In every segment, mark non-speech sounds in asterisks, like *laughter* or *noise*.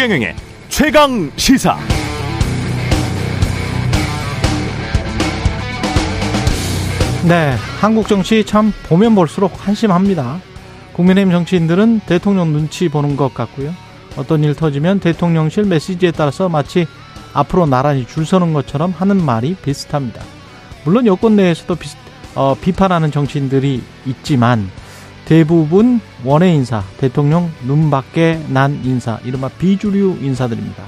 최경영의 최강 시사. 네, 한국 정치 참 보면 볼수록 한심합니다. 국민의힘 정치인들은 대통령 눈치 보는 것 같고요. 어떤 일 터지면 대통령실 메시지에 따라서 마치 앞으로 나란히 줄 서는 것처럼 하는 말이 비슷합니다. 물론 여권 내에서도 비슷, 어, 비판하는 정치인들이 있지만 대부분 원외 인사, 대통령 눈밖에 난 인사, 이른바 비주류 인사들입니다.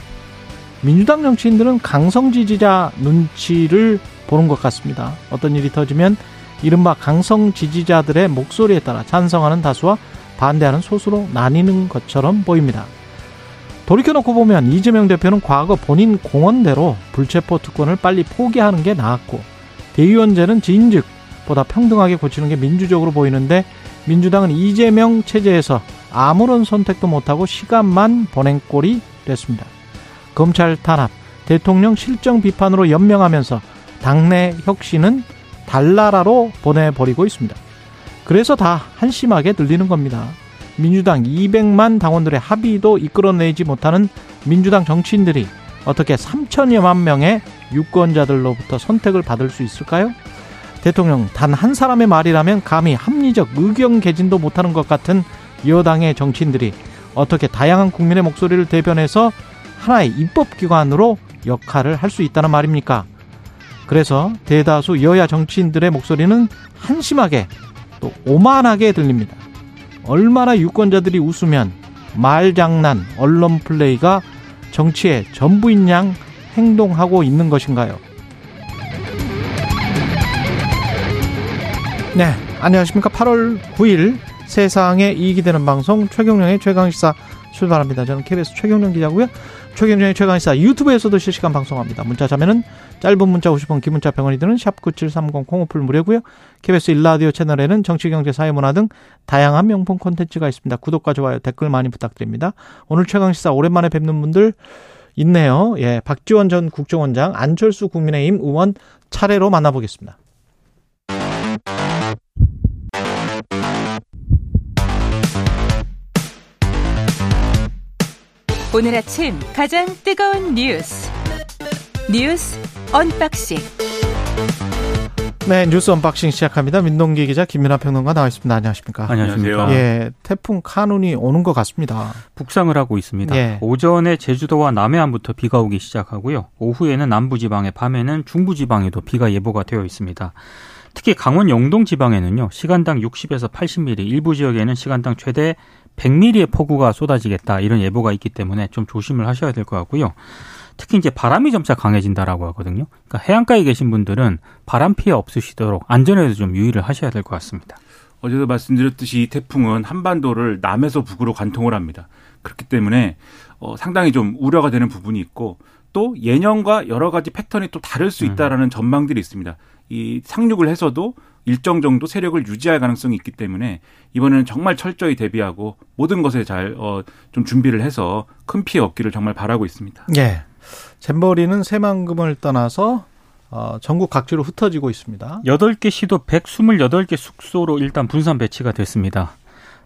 민주당 정치인들은 강성 지지자 눈치를 보는 것 같습니다. 어떤 일이 터지면 이른바 강성 지지자들의 목소리에 따라 찬성하는 다수와 반대하는 소수로 나뉘는 것처럼 보입니다. 돌이켜놓고 보면 이재명 대표는 과거 본인 공언대로 불체포 특권을 빨리 포기하는 게 나았고 대의원제는 진즉보다 평등하게 고치는 게 민주적으로 보이는데 민주당은 이재명 체제에서 아무런 선택도 못하고 시간만 보낸 꼴이 됐습니다. 검찰 탄압, 대통령 실정 비판으로 연명하면서 당내 혁신은 달나라로 보내버리고 있습니다. 그래서 다 한심하게 들리는 겁니다. 민주당 200만 당원들의 합의도 이끌어내지 못하는 민주당 정치인들이 어떻게 3천여만 명의 유권자들로부터 선택을 받을 수 있을까요? 대통령 단 한 사람의 말이라면 감히 합리적 의견 개진도 못하는 것 같은 여당의 정치인들이 어떻게 다양한 국민의 목소리를 대변해서 하나의 입법기관으로 역할을 할 수 있다는 말입니까? 그래서 대다수 여야 정치인들의 목소리는 한심하게 또 오만하게 들립니다. 얼마나 유권자들이 웃으면 말장난, 언론 플레이가 정치의 전부인 양 행동하고 있는 것인가요? 네, 안녕하십니까. 8월 9일 세상에 이익이 되는 방송 최경령의 최강시사 출발합니다. 저는 KBS 최경령 기자고요. 최경령의 최강시사 유튜브에서도 실시간 방송합니다. 문자 자면은 짧은 문자 50원, 긴 문자 100원이 드는 샵9730 콩오플 무료고요. KBS 일라디오 채널에는 정치, 경제, 사회, 문화 등 다양한 명품 콘텐츠가 있습니다. 구독과 좋아요, 댓글 많이 부탁드립니다. 오늘 최강시사 오랜만에 뵙는 분들 있네요. 예, 박지원 전 국정원장, 안철수 국민의힘 의원 차례로 만나보겠습니다. 오늘 아침 가장 뜨거운 뉴스 뉴스 unboxing 네, 뉴스 unboxing 시작합니다. 민동기 기자 김민아 평론가 나와 있습니다. 안녕하십니까? 안녕하십니까? 예, 태풍 카눈이 오는 것 같습니다. 북상을 하고 있습니다. 예. 오전에 제주도와 남해안부터 비가 오기 시작하고요. 오후에는 남부지방에, 밤에는 중부지방에도 비가 예보가 되어 있습니다. 특히 강원 영동 지방에는요. 시간당 60에서 80mm, 일부 지역에는 시간당 최대 100mm의 폭우가 쏟아지겠다 이런 예보가 있기 때문에 좀 조심을 하셔야 될 것 같고요. 특히 이제 바람이 점차 강해진다라고 하거든요. 그러니까 해안가에 계신 분들은 바람 피해 없으시도록 안전에도 좀 유의를 하셔야 될 것 같습니다. 어제도 말씀드렸듯이 이 태풍은 한반도를 남에서 북으로 관통을 합니다. 그렇기 때문에 어, 상당히 좀 우려가 되는 부분이 있고 또 예년과 여러 가지 패턴이 또 다를 수 있다라는 음. 전망들이 있습니다. 이 상륙을 해서도 일정 정도 세력을 유지할 가능성이 있기 때문에 이번에는 정말 철저히 대비하고 모든 것에 잘좀 어, 준비를 해서 큰 피해 없기를 정말 바라고 있습니다. 예. 잼버리는 새만금을 떠나서 어, 전국 각지로 흩어지고 있습니다. 8개 시도 128개 숙소로 일단 분산 배치가 됐습니다.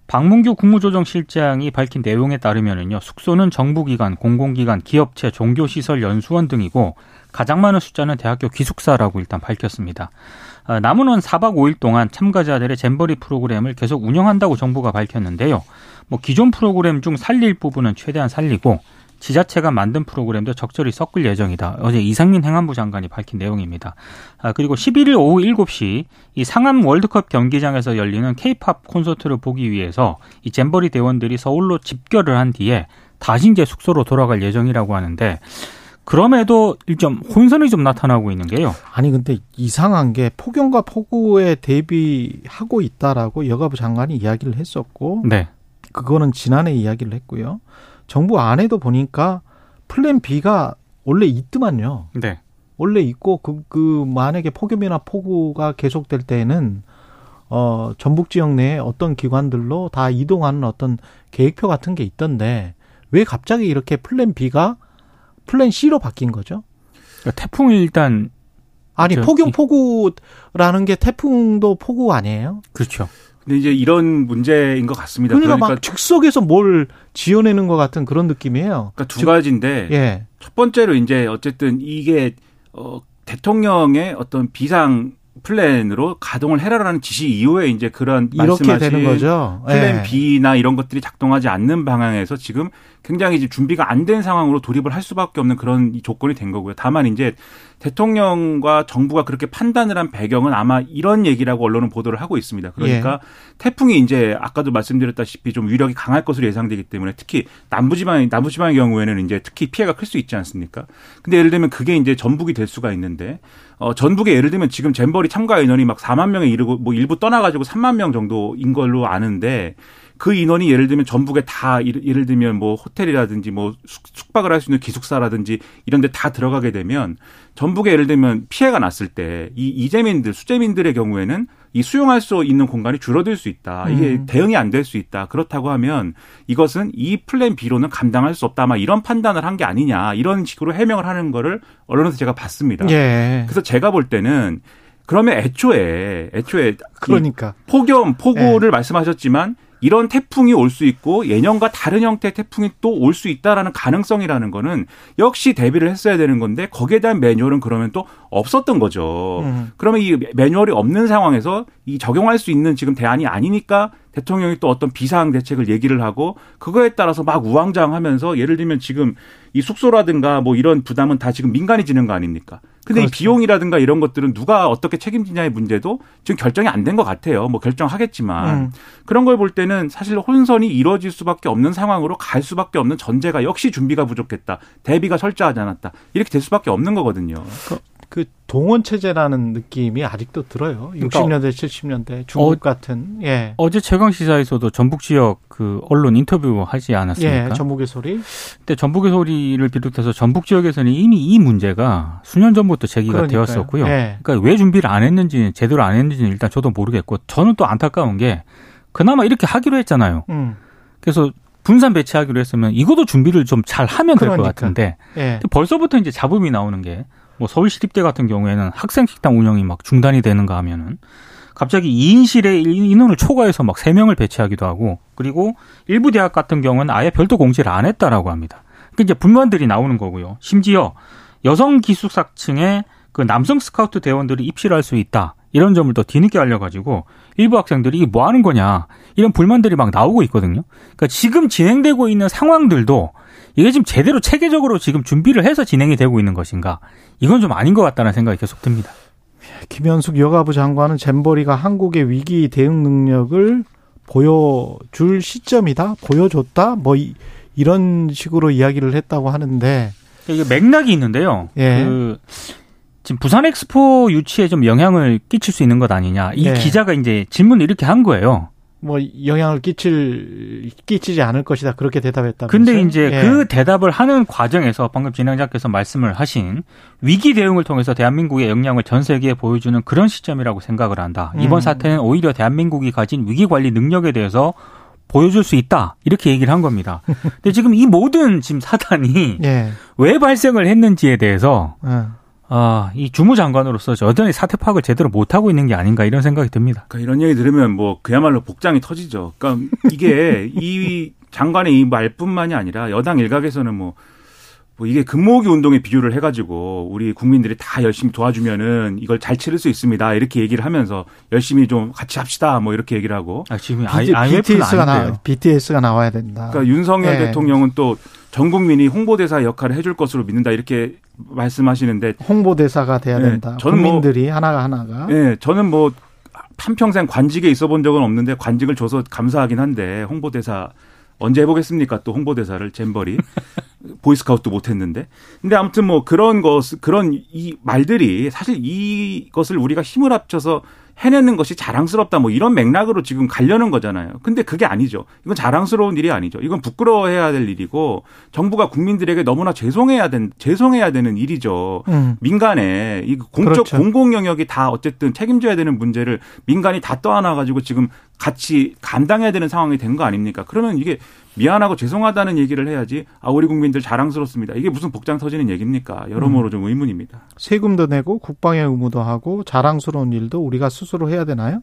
박문규 국무조정실장이 밝힌 내용에 따르면요. 숙소는 정부기관, 공공기관, 기업체, 종교시설, 연수원 등이고 가장 많은 숫자는 대학교 기숙사라고 일단 밝혔습니다. 아, 남은 원 4박 5일 동안 참가자들의 잼버리 프로그램을 계속 운영한다고 정부가 밝혔는데요. 뭐 기존 프로그램 중 살릴 부분은 최대한 살리고 지자체가 만든 프로그램도 적절히 섞을 예정이다. 어제 이상민 행안부 장관이 밝힌 내용입니다. 아, 그리고 11일 오후 7시 이 상암 월드컵 경기장에서 열리는 케이팝 콘서트를 보기 위해서 이 잼버리 대원들이 서울로 집결을 한 뒤에 다시 이제 숙소로 돌아갈 예정이라고 하는데 그럼에도 좀 혼선이 좀 나타나고 있는 게요. 아니 근데 이상한 게 폭염과 폭우에 대비하고 있다라고 여가부 장관이 이야기를 했었고, 네. 그거는 지난해 이야기를 했고요. 정부 안에도 보니까 플랜 B가 원래 있더만요. 네. 원래 있고 그, 그 만약에 폭염이나 폭우가 계속될 때에는 어 전북 지역 내에 어떤 기관들로 다 이동하는 어떤 계획표 같은 게 있던데 왜 갑자기 이렇게 플랜 B가 플랜 C로 바뀐 거죠. 그러니까 태풍이 일단 아니 폭염 폭우라는 게 태풍도 폭우 아니에요? 그렇죠. 근데 이제 이런 문제인 것 같습니다. 그러니까, 그러니까 막 즉석에서 뭘 지어내는 것 같은 그런 느낌이에요. 그러니까 두 가지인데 예. 첫 번째로 이제 어쨌든 이게 어 대통령의 어떤 비상 플랜으로 가동을 해라라는 지시 이후에 이제 그런 이렇게 되는 거죠. 플랜 예. B나 이런 것들이 작동하지 않는 방향에서 지금 굉장히 이제 준비가 안 된 상황으로 돌입을 할 수밖에 없는 그런 조건이 된 거고요. 다만 이제 대통령과 정부가 그렇게 판단을 한 배경은 아마 이런 얘기라고 언론은 보도를 하고 있습니다. 그러니까 예. 태풍이 이제 아까도 말씀드렸다시피 좀 위력이 강할 것으로 예상되기 때문에 특히 남부지방 남부지방의 경우에는 이제 특히 피해가 클 수 있지 않습니까? 근데 예를 들면 그게 이제 전북이 될 수가 있는데 어 전북에 예를 들면 지금 잼버리 참가 인원이 막 4만 명에 이르고 뭐 일부 떠나가지고 3만 명 정도인 걸로 아는데 그 인원이 예를 들면 전북에 다 예를 들면 뭐 호텔이라든지 뭐 숙박을 할 수 있는 기숙사라든지 이런 데 다 들어가게 되면 전북에 예를 들면 피해가 났을 때 이 이재민들 수재민들의 경우에는 이 수용할 수 있는 공간이 줄어들 수 있다. 이게 음. 대응이 안 될 수 있다. 그렇다고 하면 이것은 이 플랜 B로는 감당할 수 없다. 막 이런 판단을 한 게 아니냐. 이런 식으로 해명을 하는 거를 언론에서 제가 봤습니다. 예. 그래서 제가 볼 때는 그러면 애초에 애초에 그러니까 폭염 폭우를 예. 말씀하셨지만 이런 태풍이 올 수 있고 예년과 다른 형태의 태풍이 또 올 수 있다라는 가능성이라는 거는 역시 대비를 했어야 되는 건데 거기에 대한 매뉴얼은 그러면 또 없었던 거죠. 음. 그러면 이 매뉴얼이 없는 상황에서 이 적용할 수 있는 지금 대안이 아니니까 대통령이 또 어떤 비상 대책을 얘기를 하고 그거에 따라서 막 우왕좌왕하면서 예를 들면 지금 이 숙소라든가 뭐 이런 부담은 다 지금 민간이 지는 거 아닙니까? 근데 그렇죠. 이 비용이라든가 이런 것들은 누가 어떻게 책임지냐의 문제도 지금 결정이 안 된 것 같아요. 뭐 결정하겠지만 음. 그런 걸 볼 때는 사실 혼선이 이루어질 수밖에 없는 상황으로 갈 수밖에 없는 전제가 역시 준비가 부족했다. 대비가 철저하지 않았다. 이렇게 될 수밖에 없는 거거든요. 그, 그 동원 체제라는 느낌이 아직도 들어요. 그러니까 60년대, 70년대 중국 어, 같은. 예. 어제 최강 시사에서도 전북 지역 그 언론 인터뷰 하지 않았습니까? 예, 전북의 소리. 근데 전북의 소리를 비롯해서 전북 지역에서는 이미 이 문제가 수년 전부터 제기가 그러니까요. 되었었고요. 예. 그러니까 왜 준비를 안 했는지 제대로 안 했는지는 일단 저도 모르겠고 저는 또 안타까운 게 그나마 이렇게 하기로 했잖아요. 음. 그래서 분산 배치하기로 했으면 이것도 준비를 좀 잘 하면 될것 그러니까. 같은데 예. 벌써부터 이제 잡음이 나오는 게 뭐 서울시립대 같은 경우에는 학생 식당 운영이 막 중단이 되는가 하면은 갑자기 2인실에 인원을 초과해서 막 3명을 배치하기도 하고 그리고 일부 대학 같은 경우는 아예 별도 공지를 안 했다라고 합니다. 그 이제 불만들이 나오는 거고요. 심지어 여성 기숙사층에 그 남성 스카우트 대원들이 입실할 수 있다. 이런 점을 더 뒤늦게 알려가지고 일부 학생들이 이게 뭐 하는 거냐. 이런 불만들이 막 나오고 있거든요. 그러니까 지금 진행되고 있는 상황들도 이게 지금 제대로 체계적으로 지금 준비를 해서 진행이 되고 있는 것인가? 이건 좀 아닌 것 같다는 생각이 계속 듭니다. 김현숙 여가부 장관은 잼버리가 한국의 위기 대응 능력을 보여줄 시점이다, 보여줬다, 뭐 이, 런 식으로 이야기를 했다고 하는데 이게 맥락이 있는데요. 예. 그 지금 부산 엑스포 유치에 좀 영향을 끼칠 수 있는 것 아니냐. 이 예. 기자가 이제 질문을 이렇게 한 거예요. 뭐 영향을 끼칠 끼치지 않을 것이다 그렇게 대답했다. 근데 이제 예. 그 대답을 하는 과정에서 방금 진행자께서 말씀을 하신 위기 대응을 통해서 대한민국의 역량을 전 세계에 보여주는 그런 시점이라고 생각을 한다. 이번 음. 사태는 오히려 대한민국이 가진 위기 관리 능력에 대해서 보여줄 수 있다 이렇게 얘기를 한 겁니다. 근데 지금 이 모든 지금 사단이 *laughs* 예. 왜 발생을 했는지에 대해서. 예. 아, 이 주무장관으로서 여전히 사태 파악을 제대로 못하고 있는 게 아닌가 이런 생각이 듭니다. 그러니까 이런 얘기 들으면 뭐 그야말로 복장이 터지죠. 그러니까 이게 *laughs* 이 장관의 이 말뿐만이 아니라 여당 일각에서는 뭐, 뭐 이게 금모기 운동에 비유를 해가지고 우리 국민들이 다 열심히 도와주면은 이걸 잘 치를 수 있습니다. 이렇게 얘기를 하면서 열심히 좀 같이 합시다. 뭐 이렇게 얘기를 하고. 아, 지금 BTS가 나, BTS가 나와야 된다. 그러니까 윤석열 네. 대통령은 또 전 국민이 홍보대사 역할을 해줄 것으로 믿는다 이렇게 말씀하시는데 홍보대사가 돼야 네, 된다. 저는 뭐 국민들이 뭐, 하나가 하나가. 네, 저는 뭐 한평생 관직에 있어 본 적은 없는데 관직을 줘서 감사하긴 한데 홍보대사 언제 해보겠습니까? 또 홍보대사를 잼버리 *laughs* 보이스카우트도 못했는데. 근데 아무튼 뭐 그런 것 그런 이 말들이 사실 이것을 우리가 힘을 합쳐서 해내는 것이 자랑스럽다 뭐 이런 맥락으로 지금 가려는 거잖아요. 근데 그게 아니죠. 이건 자랑스러운 일이 아니죠. 이건 부끄러워해야 될 일이고 정부가 국민들에게 너무나 죄송해야 된 죄송해야 되는 일이죠. 음. 민간에 이 공적 그렇죠. 공공 영역이 다 어쨌든 책임져야 되는 문제를 민간이 다 떠안아 가지고 지금 같이 감당해야 되는 상황이 된 거 아닙니까? 그러면 이게 미안하고 죄송하다는 얘기를 해야지 아 우리 국민들 자랑스럽습니다. 이게 무슨 복장 터지는 얘기입니까? 여러모로 음. 좀 의문입니다. 세금도 내고 국방의 의무도 하고 자랑스러운 일도 우리가 스스로 해야 되나요?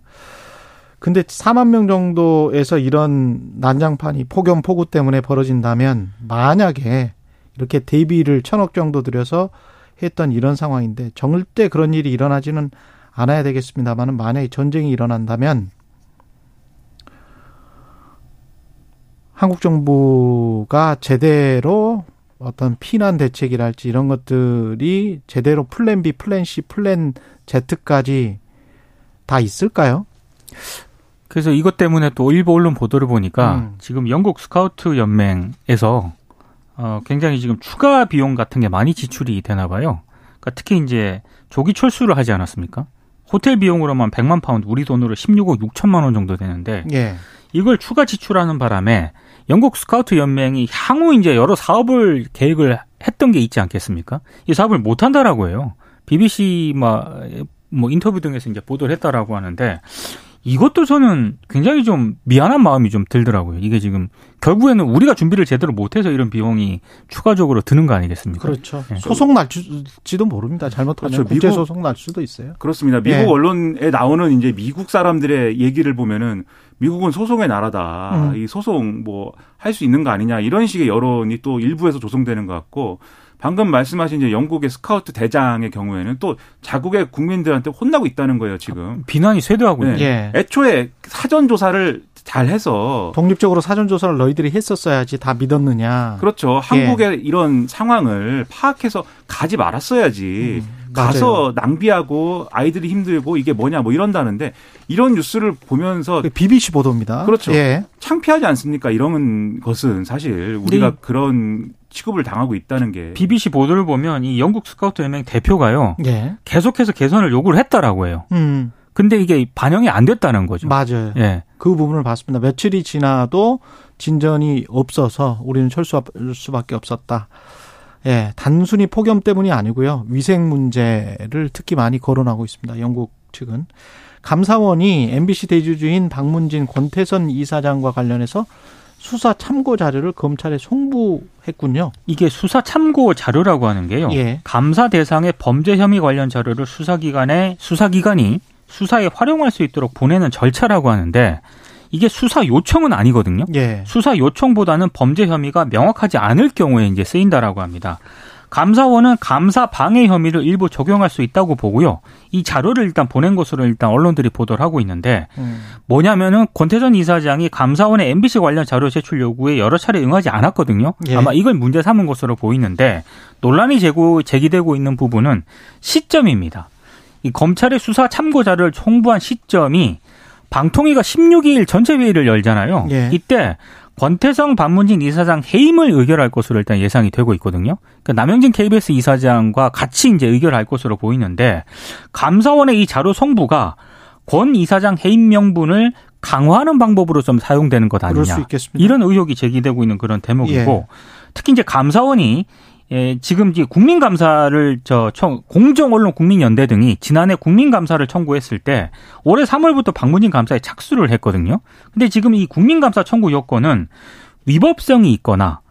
근데 4만 명 정도에서 이런 난장판이 폭염 폭우 때문에 벌어진다면 만약에 이렇게 대비를 천억 정도 들여서 했던 이런 상황인데 절대 그런 일이 일어나지는 않아야 되겠습니다만은 만약에 전쟁이 일어난다면 한국 정부가 제대로 어떤 피난 대책이랄지 이런 것들이 제대로 플랜 B, 플랜 C, 플랜 Z까지 다 있을까요? 그래서 이것 때문에 또 일부 언론 보도를 보니까 음. 지금 영국 스카우트 연맹에서 어 굉장히 지금 추가 비용 같은 게 많이 지출이 되나 봐요. 그러니까 특히 이제 조기 철수를 하지 않았습니까? 호텔 비용으로만 100만 파운드, 우리 돈으로 16억 6천만 원 정도 되는데 예. 이걸 추가 지출하는 바람에 영국 스카우트 연맹이 향후 이제 여러 사업을 계획을 했던 게 있지 않겠습니까? 이 사업을 못 한다라고 해요. BBC 뭐, 뭐 인터뷰 등에서 이제 보도를 했다라고 하는데 이것도 저는 굉장히 좀 미안한 마음이 좀 들더라고요. 이게 지금 결국에는 우리가 준비를 제대로 못해서 이런 비용이 추가적으로 드는 거 아니겠습니까? 그렇죠. 네. 소송 날지도 모릅니다. 잘못하면 그렇죠. 국제 미국- 소송 날 수도 있어요. 그렇습니다. 미국 예. 언론에 나오는 이제 미국 사람들의 얘기를 보면은 미국은 소송의 나라다. 음. 이 소송 뭐 할 수 있는 거 아니냐 이런 식의 여론이 또 일부에서 조성되는 것 같고 방금 말씀하신 이제 영국의 스카우트 대장의 경우에는 또 자국의 국민들한테 혼나고 있다는 거예요 지금. 비난이 쇄도하고 네. 있는 예. 애초에 사전 조사를 잘 해서 독립적으로 사전 조사를 너희들이 했었어야지 다 믿었느냐. 그렇죠. 예. 한국의 이런 상황을 파악해서 가지 말았어야지. 음, 가서 낭비하고 아이들이 힘들고 이게 뭐냐 뭐 이런다는데 이런 뉴스를 보면서 그 BBC 보도입니다. 그렇죠. 예. 창피하지 않습니까? 이런 것은 사실 우리가 그런 취급을 당하고 있다는 게 BBC 보도를 보면 이 영국 스카우트 연맹 대표가요. 예. 계속해서 개선을 요구를 했다라고 해요. 음, 근데 이게 반영이 안 됐다는 거죠. 맞아요. 예. 그 부분을 봤습니다. 며칠이 지나도 진전이 없어서 우리는 철수할 수밖에 없었다. 예, 단순히 폭염 때문이 아니고요. 위생 문제를 특히 많이 거론하고 있습니다. 영국 측은. 감사원이 MBC 대주주인 박문진 권태선 이사장과 관련해서 수사 참고 자료를 검찰에 송부했군요. 이게 수사 참고 자료라고 하는 게요. 예. 감사 대상의 범죄 혐의 관련 자료를 수사기관에 수사기관이 수사에 활용할 수 있도록 보내는 절차라고 하는데 이게 수사 요청은 아니거든요. 예. 수사 요청보다는 범죄 혐의가 명확하지 않을 경우에 이제 쓰인다라고 합니다. 감사원은 감사 방해 혐의를 일부 적용할 수 있다고 보고요. 이 자료를 일단 보낸 것으로 일단 언론들이 보도를 하고 있는데 음. 뭐냐면은 권태선 이사장이 감사원의 MBC 관련 자료 제출 요구에 여러 차례 응하지 않았거든요. 예. 아마 이걸 문제 삼은 것으로 보이는데 논란이 제고, 제기되고 있는 부분은 시점입니다. 이 검찰의 수사 참고 자료를 송부한 시점이 방통위가 16일 전체 회의를 열잖아요. 예. 이때 권태성 반문진 이사장 해임을 의결할 것으로 일단 예상이 되고 있거든요. 그러니까 남영진 KBS 이사장과 같이 이제 의결할 것으로 보이는데 감사원의 이 자료 송부가 권 이사장 해임 명분을 강화하는 방법으로 좀 사용되는 것 아니냐. 있겠습니다. 이런 의혹이 제기되고 있는 그런 대목이고 예. 특히 이제 감사원이 예, 지금 이제 국민감사를 저 청, 공정언론 국민연대 등이 지난해 국민감사를 청구했을 때 올해 3월부터 박문진 감사에 착수를 했거든요. 근데 지금 이 국민감사 청구 요건은 위법성이 있거나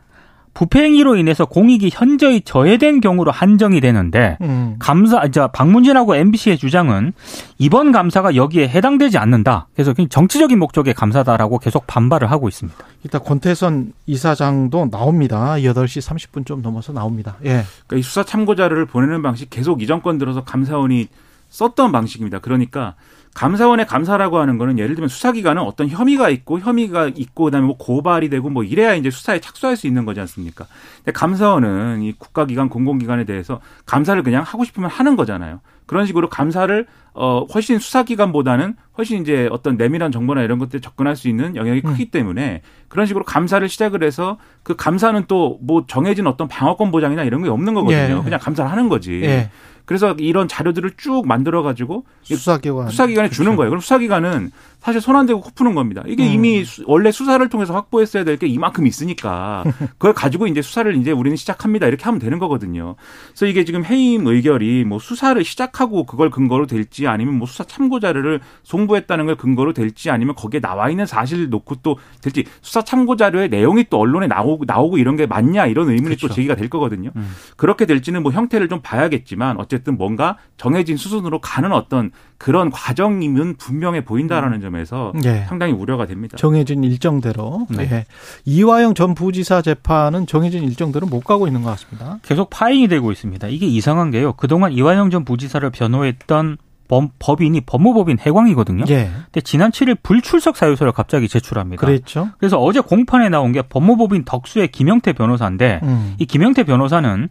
부패행위로 인해서 공익이 현저히 저해된 경우로 한정이 되는데 음. 감사, 자, 박문진하고 MBC의 주장은 이번 감사가 여기에 해당되지 않는다. 그래서 그냥 정치적인 목적의 감사다라고 계속 반발을 하고 있습니다. 이따 권태선 이사장도 나옵니다. 8시 30분 좀 넘어서 나옵니다. 예. 그러니까 이 수사 참고자료를 보내는 방식 계속 이 정권 들어서 감사원이 썼던 방식입니다. 그러니까 감사원의 감사라고 하는 거는 예를 들면 수사기관은 어떤 혐의가 있고 혐의가 있고 그다음에 뭐 고발이 되고 뭐 이래야 이제 수사에 착수할 수 있는 거지 않습니까? 근데 감사원은 이 국가기관 공공기관에 대해서 감사를 그냥 하고 싶으면 하는 거잖아요. 그런 식으로 감사를 어 훨씬 수사기관보다는 훨씬 이제 어떤 내밀한 정보나 이런 것들에 접근할 수 있는 영역이 크기 때문에 그런 식으로 감사를 시작을 해서 그 감사는 또 뭐 정해진 어떤 방어권 보장이나 이런 게 없는 거거든요. 예. 그냥 감사를 하는 거지. 예. 그래서 이런 자료들을 쭉 만들어 가지고 수사기관. 수사기관에 주는 거예요. 그럼 수사기관은 사실 손 안 대고 코 푸는 겁니다. 이게 음. 이미 수- 원래 수사를 통해서 확보했어야 될 게 이만큼 있으니까 *laughs* 그걸 가지고 이제 수사를 이제 우리는 시작합니다. 이렇게 하면 되는 거거든요. 그래서 이게 지금 해임 의결이 뭐 수사를 시작하고 그걸 근거로 될지 아니면 뭐 수사 참고 자료를 송부했다는 걸 근거로 될지 아니면 거기에 나와 있는 사실을 놓고 또 될지 수사 참고 자료의 내용이 또 언론에 나오고 나오고 이런 게 맞냐 이런 의문이 그렇죠. 또 제기가 될 거거든요. 음. 그렇게 될지는 뭐 형태를 좀 봐야겠지만 어쨌든 뭔가 정해진 수순으로 가는 어떤 그런 과정이면 분명해 보인다라는 점 에서 예. 상당히 우려가 됩니다. 정해진 일정대로. 네. 예. 이화영 전 부지사 재판은 정해진 일정대로 못 가고 있는 것 같습니다. 계속 파행이 되고 있습니다. 이게 이상한 게요. 그동안 이화영 전 부지사를 변호했던 법, 법인이 법무법인 해광이거든요. 예. 근데 지난 7일 불출석 사유서를 갑자기 제출합니다. 그랬죠. 그래서 어제 공판에 나온 게 법무법인 덕수의 김영태 변호사인데 음. 이 김영태 변호사는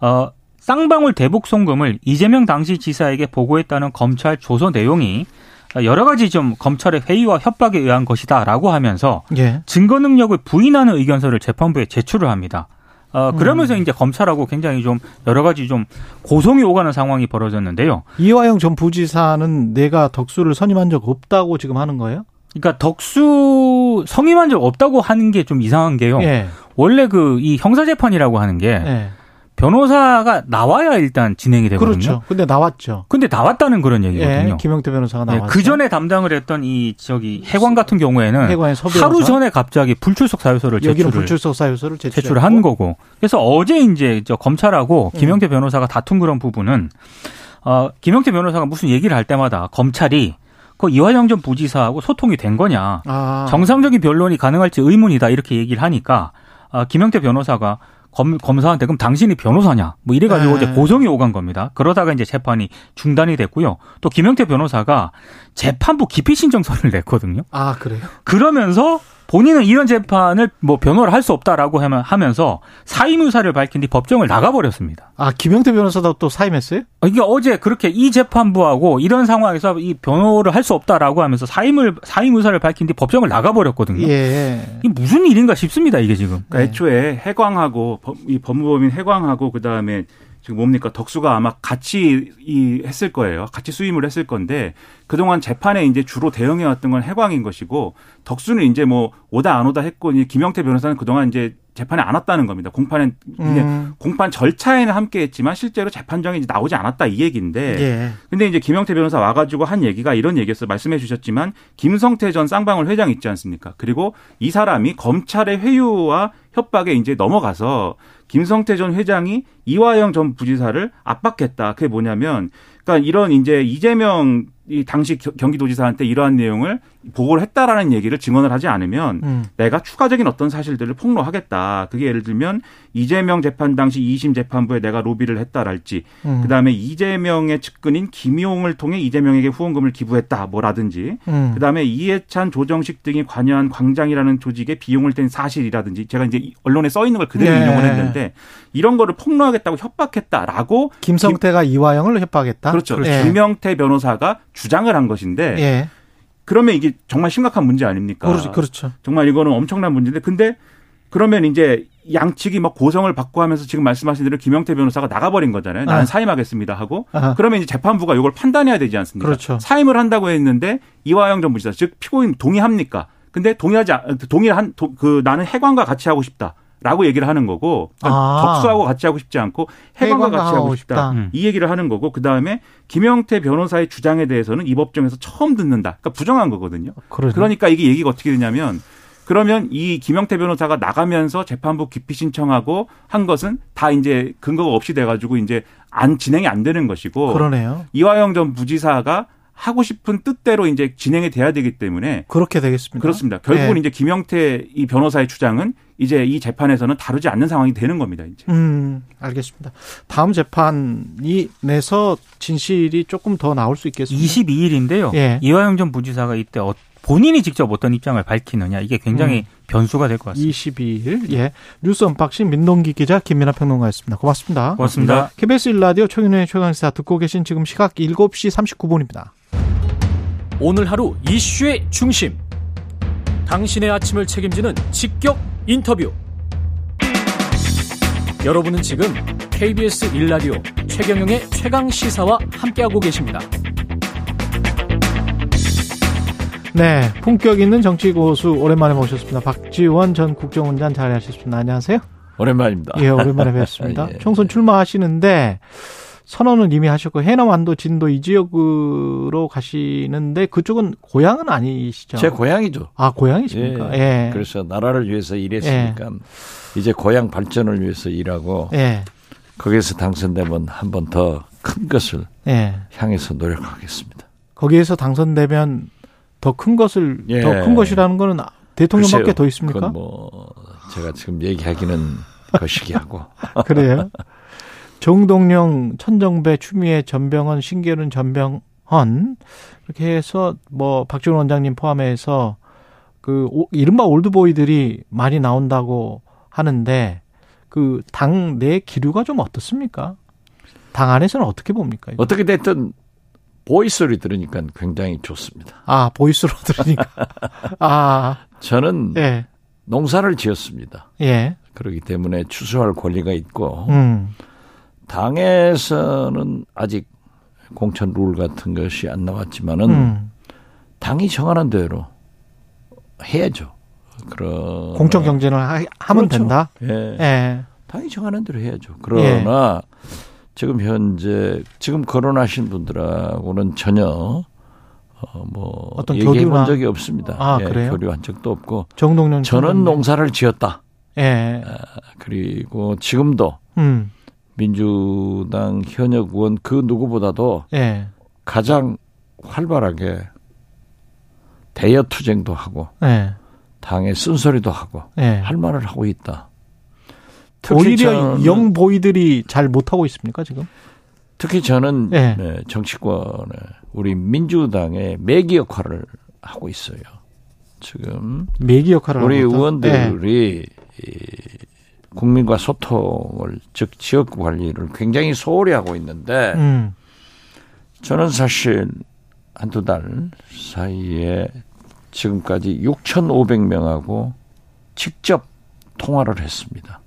어 쌍방울 대북 송금을 이재명 당시 지사에게 보고했다는 검찰 조서 내용이 여러 가지 좀 검찰의 회의와 협박에 의한 것이다라고 하면서 예. 증거 능력을 부인하는 의견서를 재판부에 제출을 합니다. 어, 그러면서 이제 검찰하고 굉장히 좀 여러 가지 좀 고성이 오가는 상황이 벌어졌는데요. 이화영 전 부지사는 내가 덕수를 선임한 적 없다고 지금 하는 거예요? 그러니까 덕수 성임한 적 없다고 하는 게 좀 이상한 게요. 예. 원래 그 이 형사재판이라고 하는 게 예. 변호사가 나와야 일단 진행이 되거든요. 그렇죠. 근데 나왔죠. 근데 나왔다는 그런 얘기거든요. 예. 김영태 변호사가 네, 나왔죠. 그 전에 담당을 했던 이 저기 해관 같은 경우에는 해관의. 하루 전에 갑자기 불출석 사유서를 제출을 불출석 사유서를 제출했고. 제출을 한 거고. 그래서 어제 이제 저 검찰하고 김영태 변호사가 다툰 그런 부분은 어 김영태 변호사가 무슨 얘기를 할 때마다 검찰이 그 이화영 전 부지사하고 소통이 된 거냐. 아. 정상적인 변론이 가능할지 의문이다 이렇게 얘기를 하니까 아, 김영태 변호사가 검, 검사한테 그럼 당신이 변호사냐 뭐 이래가지고 네. 이제 고성이 오간 겁니다. 그러다가 이제 재판이 중단이 됐고요. 또 김영태 변호사가 재판부 기피 신청서를 *laughs* 냈거든요. 아, 그래요? 그러면서 본인은 이런 재판을 뭐 변호를 할 수 없다라고 하면- 하면서 사임 의사를 밝힌 뒤 법정을 나가버렸습니다. 아, 김영태 변호사도 또 사임했어요? 이게 어제 그렇게 이 재판부하고 이런 상황에서 이 변호를 할 수 없다라고 하면서 사임을 사임 의사를 밝힌 뒤 법정을 나가버렸거든요. 예. 이게 무슨 일인가 싶습니다. 이게 지금. 그러니까 네. 애초에 해광하고 법- 이 법무법인 해광하고 그 다음에 지금 뭡니까 덕수가 아마 같이 이 했을 거예요. 같이 수임을 했을 건데 그동안 재판에 이제 주로 대응해 왔던 건 해광인 것이고 덕수는 이제 뭐 오다 안 오다 했고 이제 김영태 변호사는 그동안 이제 재판에 안 왔다는 겁니다. 공판에 이제 음. 공판 절차에는 함께했지만 실제로 재판정에 이제 나오지 않았다 이 얘기인데 예. 근데 이제 김영태 변호사 와가지고 한 얘기가 이런 얘기였어요. 말씀해 주셨지만 김성태 전 쌍방울 회장 있지 않습니까? 그리고 이 사람이 검찰의 회유와 협박에 이제 넘어가서 김성태 전 회장이 이화영 전 부지사를 압박했다. 그게 뭐냐면 그러니까 이런 이제 이재명 이 당시 겨- 경기도지사한테 이러한 내용을 보고를 했다라는 얘기를 증언을 하지 않으면 음. 내가 추가적인 어떤 사실들을 폭로하겠다. 그게 예를 들면 이재명 재판 당시 2심 재판부에 내가 로비를 했다랄지 음. 그 다음에 이재명의 측근인 김용을 통해 이재명에게 후원금을 기부했다 뭐라든지 음. 그 다음에 이해찬 조정식 등이 관여한 광장이라는 조직에 비용을 댄 사실이라든지 제가 이제 이 언론에 써 있는 걸 그대로 네. 인용을 했는데 이런 거를 폭로하겠다고 협박했다라고 김성태가 이화영을 협박했다. 그렇죠. 예. 김명태 변호사가 주장을 한 것인데 예. 그러면 이게 정말 심각한 문제 아닙니까? 그렇죠. 그렇죠. 정말 이거는 엄청난 문제인데 근데 그러면 이제 양측이 막 고성을 받고 하면서 지금 말씀하신 대로 김영태 변호사가 나가버린 거잖아요. 나는 아. 사임하겠습니다 하고 아하. 그러면 이제 재판부가 이걸 판단해야 되지 않습니까? 그렇죠. 사임을 한다고 했는데 이화영 전 부지사 즉 피고인 동의합니까? 근데 동의하지 않- 동의한 도- 그 나는 해관과 같이 하고 싶다. 라고 얘기를 하는 거고 그러니까 아. 덕수하고 같이 하고 싶지 않고 해관과 같이 하고 하고 싶다. 싶다. 음. 이 얘기를 하는 거고 그다음에 김영태 변호사의 주장에 대해서는 이 법정에서 처음 듣는다. 그러니까 부정한 거거든요. 그러네. 그러니까 이게 얘기가 어떻게 되냐면 그러면 이 김영태 변호사가 나가면서 재판부 기피 신청하고 한 것은 다 이제 근거가 없이 돼가지고 이제 안 진행이 안 되는 것이고 그러네요. 이화영 전 부지사가 하고 싶은 뜻대로 이제 진행이 돼야 되기 때문에 그렇게 되겠습니다. 그렇습니다. 결국은 예. 이제 김영태 이 변호사의 주장은 이제 이 재판에서는 다루지 않는 상황이 되는 겁니다. 이제. 음, 알겠습니다. 다음 재판에서 진실이 조금 더 나올 수 있겠습니다. 22일인데요. 예. 이화영 전 부지사가 이때 어- 본인이 직접 어떤 입장을 밝히느냐 이게 굉장히 음. 변수가 될 것 같습니다. 22일 예 뉴스 언박싱 민동기 기자 김민하 평론가였습니다. 고맙습니다. 고맙습니다. KBS 1라디오 최경영의 최강시사 듣고 계신 지금 시각 7시 39분입니다. 오늘 하루 이슈의 중심. 당신의 아침을 책임지는 직격 인터뷰. 여러분은 지금 KBS 1라디오 최경영의 최강 시사와 함께하고 계십니다. 네, 품격 있는 정치 고수 오랜만에 모셨습니다. 박지원 전 국정원장 자리하셨습니다. 안녕하세요. 오랜만입니다. 예, 오랜만에 뵙습니다. *laughs* 예. 총선 출마하시는데 선언은 이미 하셨고 해남 완도 진도 이 지역으로 가시는데 그쪽은 고향은 아니시죠? 제 고향이죠. 아 고향이십니까? 예. 예. 그래서 나라를 위해서 일했으니까 이제 고향 발전을 위해서 일하고 예. 거기서 당선되면 한 번 더 큰 것을 예. 향해서 노력하겠습니다. 거기에서 당선되면 더 큰 것을 예. 더큰 것이라는 거는 대통령밖에 글쎄요. 더 있습니까? 뭐 제가 지금 얘기하기는 거시기 하고 *laughs* 그래요. 정동영, 천정배, 추미애, 전병헌, 신계륜, 전병헌 이렇게 해서 뭐 박지원 원장님 포함해서 그 오- 이른바 old boy들이 많이 나온다고 하는데 그 당 내 기류가 좀 어떻습니까? 당 안에서는 어떻게 봅니까? 이거? 어떻게 됐든 boy 소리 들으니까 굉장히 좋습니다. 아 boy 소리 들으니까 아 저는 예. 농사를 지었습니다. 예. 그렇기 때문에 추수할 권리가 있고 음. 당에서는 아직 공천 룰 같은 것이 안 나왔지만은 음. 당이 정하는 대로 해야죠. 그러 공천 경쟁을 하, 하면 그렇죠. 된다. 예. 예. 당이 정하는 대로 해야죠. 그러나 지금 현재 지금 거론하신 분들하고는 전혀 어, 뭐 어떤 얘기해 교류나- 본 적이 없습니다. 아, 예, 그래요? 교류한 적도 없고 정동영 저는. 농사를 지었다. 예. 그리고 지금도 음. 민주당 현역 의원 그 누구보다도 예. 가장 활발하게 대여 투쟁도 하고 예. 당의 쓴소리도 하고 예. 할 말을 하고 있다. 오히려 영 보이들이 잘 못하고 있습니까 지금? 특히 저는 예. 네, 정치권에 우리 민주당의 매기 역할을 하고 있어요. 지금 매기 역할을 우리. 의원들이 이 국민과 소통을 즉 지역 관리를 굉장히 소홀히 하고 있는데 음. 저는 사실 한두 달 사이에 지금까지 6,500명하고 직접 통화를 했습니다.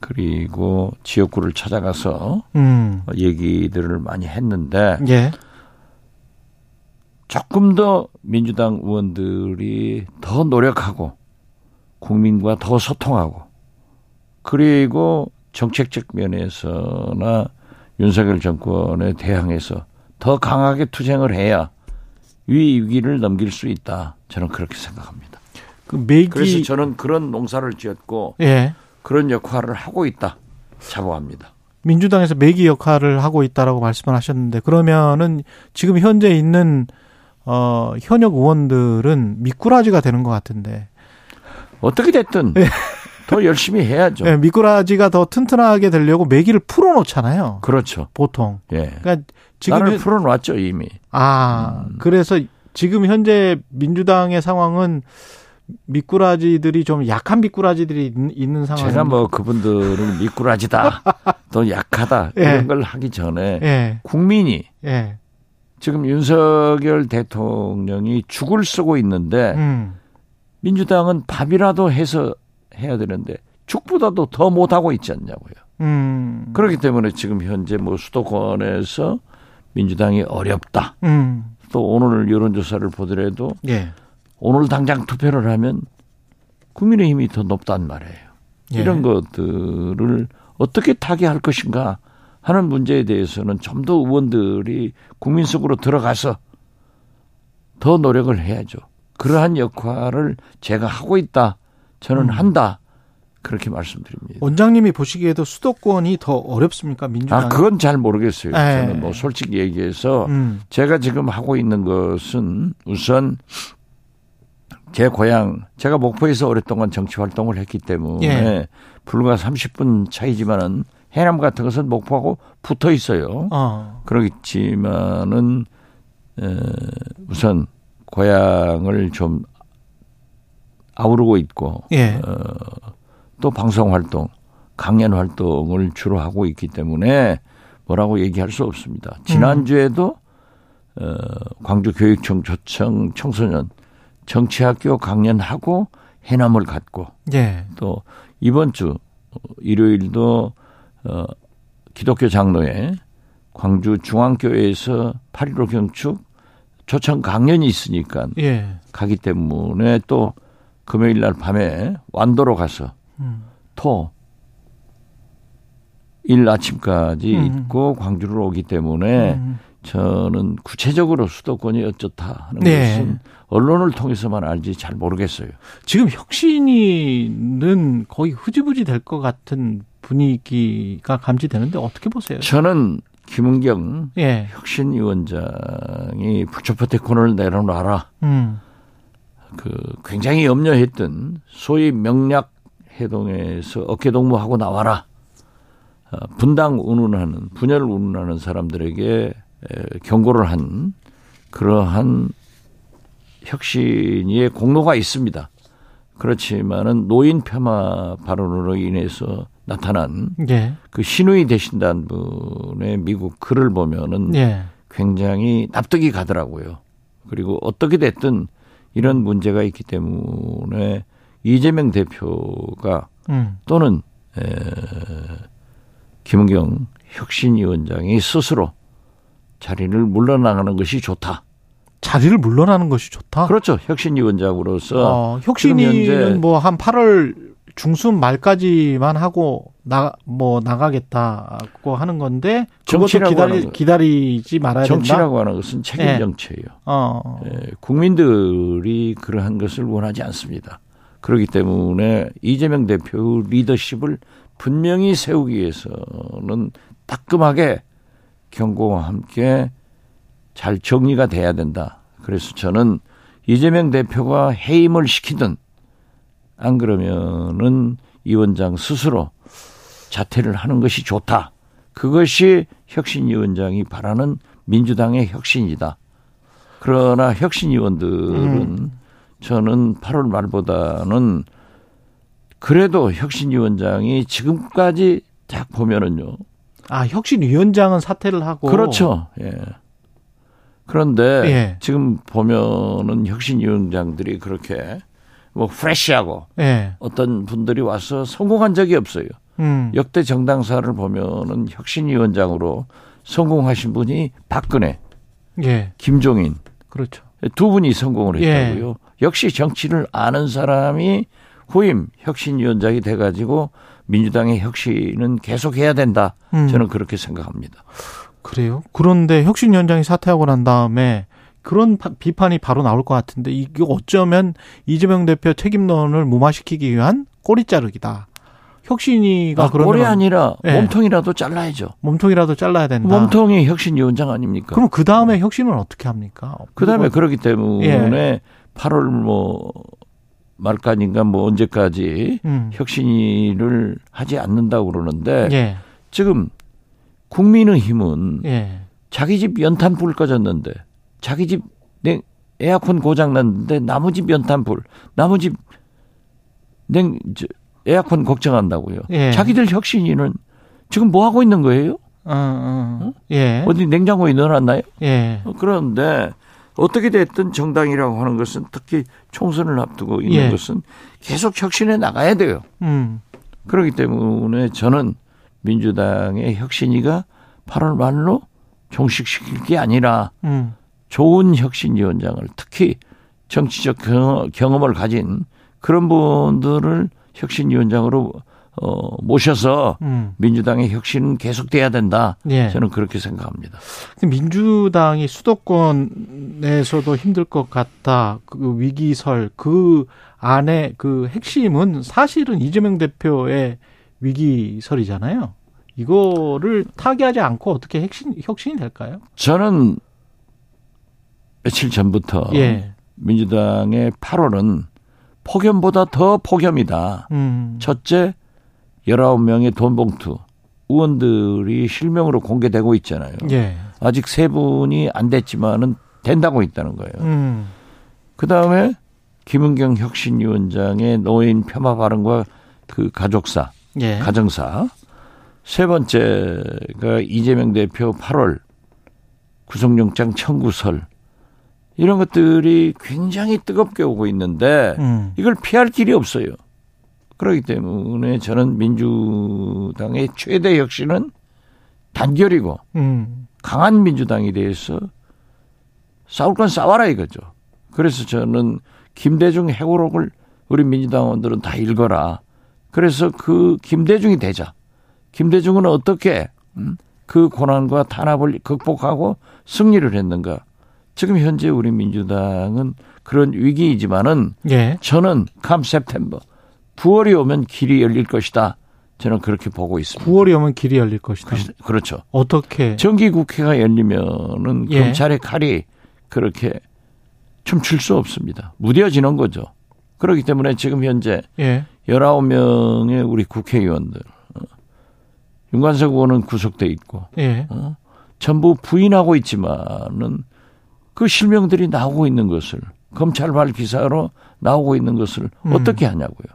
그리고 지역구를 찾아가서 음. 얘기들을 많이 했는데 예. 조금 더 민주당 의원들이 더 노력하고 국민과 더 소통하고 그리고 정책적 면에서나 윤석열 정권에 대항해서 더 강하게 투쟁을 해야 위 위기를 넘길 수 있다. 저는 그렇게 생각합니다. 그 매기 그래서 저는 그런 농사를 지었고 예. 그런 역할을 하고 있다. 자부합니다. 민주당에서 매기 역할을 하고 있다라고 말씀을 하셨는데 그러면은 지금 현재 있는 어 현역 의원들은 미꾸라지가 되는 것 같은데 어떻게 됐든 더 열심히 해야죠. 예, 미꾸라지가 더 튼튼하게 되려고 매기를 풀어놓잖아요. 그렇죠. 보통. 예. 그러니까 지금 나를 현- 풀어놨죠 이미. 아 음. 그래서 지금 현재 민주당의 상황은 미꾸라지들이 좀 약한 미꾸라지들이 있- 있는 상황. 제가 뭐 그분들은 미꾸라지다, *laughs* 또 약하다 예. 이런 걸 하기 전에 예, 국민이 예, 지금 윤석열 대통령이 죽을 쓰고 있는데 음, 민주당은 밥이라도 해서 해야 되는데 죽보다도 더 못하고 있지 않냐고요. 음, 그렇기 때문에 지금 현재 뭐 수도권에서 민주당이 어렵다. 음, 또 오늘 여론조사를 보더라도 예, 오늘 당장 투표를 하면 국민의힘이 더 높단 말이에요. 예. 이런 것들을 어떻게 타개할 것인가 하는 문제에 대해서는 좀 더 의원들이 국민 속으로 들어가서 더 노력을 해야죠. 그러한 역할을 제가 하고 있다. 저는 음. 한다. 그렇게 말씀드립니다. 원장님이 보시기에도 수도권이 더 어렵습니까 민주당? 아, 그건 잘 모르겠어요. 예. 저는 뭐 솔직히 얘기해서 음, 제가 지금 하고 있는 것은 우선 제 고향, 제가 목포에서 오랫동안 정치 활동을 했기 때문에 예. 불과 30분 차이지만은 해남 같은 것은 목포하고 붙어 있어요. 어, 그렇지만은 에, 우선 고향을 좀 아우르고 있고 예, 또 방송 활동, 강연 활동을 주로 하고 있기 때문에 뭐라고 얘기할 수 없습니다. 지난주에도 어, 광주교육청 조청 청소년 정치학교 강연하고 해남을 갔고 예, 또 이번 주 일요일도 어, 기독교 장로회 광주 중앙교회에서 8.15 경축 조청 강연이 있으니까 예, 가기 때문에 또 금요일 날 밤에 완도로 가서 음, 토, 일 아침까지 음. 있고 광주를 오기 때문에 음, 저는 구체적으로 수도권이 어쩌다 하는 네. 것은 언론을 통해서만 알지 잘 모르겠어요. 지금 혁신이는 거의 흐지부지 될 것 같은 분위기가 감지되는데 어떻게 보세요? 저는 김은경 예. 혁신위원장이 부처포테콘을 내려놔라. 음. 그 굉장히 염려했던 소위 명략 해동에서 어깨동무하고 나와라. 어, 분당 운운하는 분열 운운하는 사람들에게 에, 경고를 한 그러한 혁신의 공로가 있습니다. 그렇지만은 노인 폄하 발언으로 인해서 나타난 예. 그 신우이 되신다는 분의 미국 글을 보면은 예. 굉장히 납득이 가더라고요. 그리고 어떻게 됐든 이런 문제가 있기 때문에 이재명 대표가 음. 또는 에, 김은경 혁신위원장이 스스로 자리를 물러나가는 것이 좋다. 자리를 물러나는 것이 좋다. 그렇죠. 혁신위원장으로서 어, 혁신위는 뭐 한 8월 중순 말까지만 하고 나 뭐 나가겠다고 하는 건데 그것도 정치라고 하는 기다리 거. 기다리지 말아야 된다. 정치라고 하는 것은 책임 네. 정치예요. 어. 예, 국민들이 그러한 것을 원하지 않습니다. 그렇기 때문에 이재명 대표 리더십을 분명히 세우기 위해서는 따끔하게 경고와 함께 잘 정리가 돼야 된다. 그래서 저는 이재명 대표가 해임을 시키든 안 그러면은 이 원장 스스로 자퇴를 하는 것이 좋다. 그것이 혁신 위원장이 바라는 민주당의 혁신이다. 그러나 혁신 위원들은 저는 8월 말보다는 그래도 혁신 위원장이 지금까지 딱 보면은요. 아 혁신 위원장은 사퇴를 하고 그렇죠. 예. 그런데 예. 지금 보면은 혁신 위원장들이 그렇게 뭐 프레시하고 예. 어떤 분들이 와서 성공한 적이 없어요. 음. 역대 정당사를 보면은 혁신위원장으로 성공하신 분이 박근혜, 예. 김종인 그렇죠. 두 분이 성공을 예. 했다고요. 역시 정치를 아는 사람이 후임 혁신위원장이 돼가지고 민주당의 혁신은 계속해야 된다. 음. 저는 그렇게 생각합니다. 그래요. 그런데 혁신위원장이 사퇴하고 난 다음에 그런 파- 비판이 바로 나올 것 같은데 이게 어쩌면 이재명 대표 책임론을 무마시키기 위한 꼬리 자르기다. 혁신위가 아, 그러면 꼴이 아니라 예. 몸통이라도 잘라야죠. 몸통이라도 잘라야 된다. 몸통이 혁신 위원장 아닙니까? 그럼 그 다음에 혁신은 어떻게 합니까? 그 다음에 그렇기 때문에 8월 뭐 말까지인가 뭐 언제까지 음. 혁신위를 하지 않는다고 그러는데 예. 지금 국민의힘은 예. 자기 집 연탄 불 꺼졌는데 자기 집 냉, 에어컨 고장 났는데 나무 집 연탄 불, 나무 집 냉, 저, 에어컨 걱정한다고요. 예. 자기들 혁신위는 지금 뭐 하고 있는 거예요? 어, 어. 예. 어디 냉장고에 넣어놨나요? 예. 어, 그런데 어떻게 됐든 정당이라고 하는 것은 특히 총선을 앞두고 있는 예. 것은 계속 혁신해 나가야 돼요. 음. 그렇기 때문에 저는 민주당의 혁신위가 8월 말로 종식시킬 게 아니라 음. 좋은 혁신위원장을 특히 정치적 경험- 경험을 가진 그런 분들을 혁신위원장으로 어, 모셔서 음. 민주당의 혁신은 계속돼야 된다. 예. 저는 그렇게 생각합니다. 민주당이 수도권에서도 힘들 것 같다. 그 위기설 그 안에 그 핵심은 사실은 이재명 대표의 위기설이잖아요. 이거를 타개하지 않고 어떻게 혁신 혁신이 될까요? 저는 며칠 전부터 예. 민주당의 8월은 폭염보다 더 폭염이다. 음. 첫째, 19명의 돈봉투. 의원들이 실명으로 공개되고 있잖아요. 예. 아직 세 분이 안 됐지만은 된다고 있다는 거예요. 음. 그 다음에 김은경 혁신위원장의 노인 폄하 발언과 그 가족사, 예. 가정사. 세 번째가 이재명 대표 8월 구속영장 청구설. 이런 것들이 굉장히 뜨겁게 오고 있는데 음. 이걸 피할 길이 없어요. 그렇기 때문에 저는 민주당의 최대 혁신은 단결이고 음. 강한 민주당에 대해서 싸울 건 싸워라 이거죠. 그래서 저는 김대중 해고록을 우리 민주당원들은 다 읽어라. 그래서 그 김대중이 되자. 김대중은 어떻게 음, 그 고난과 탄압을 극복하고 승리를 했는가. 지금 현재 우리 민주당은 그런 위기이지만은 예. 저는 감 세프템버 9월이 오면 길이 열릴 것이다. 저는 그렇게 보고 있습니다. 9월이 오면 길이 열릴 것이다. 그렇죠. 어떻게? 정기 국회가 열리면은 예. 검찰의 칼이 그렇게 춤출 수 없습니다. 무뎌지는 거죠. 그렇기 때문에 지금 현재 예. 19명의 우리 국회의원들 어, 윤관석 의원은 구속돼 있고 예. 어, 전부 부인하고 있지만은 그 실명들이 나오고 있는 것을 검찰발 기사로 나오고 있는 것을 음. 어떻게 하냐고요.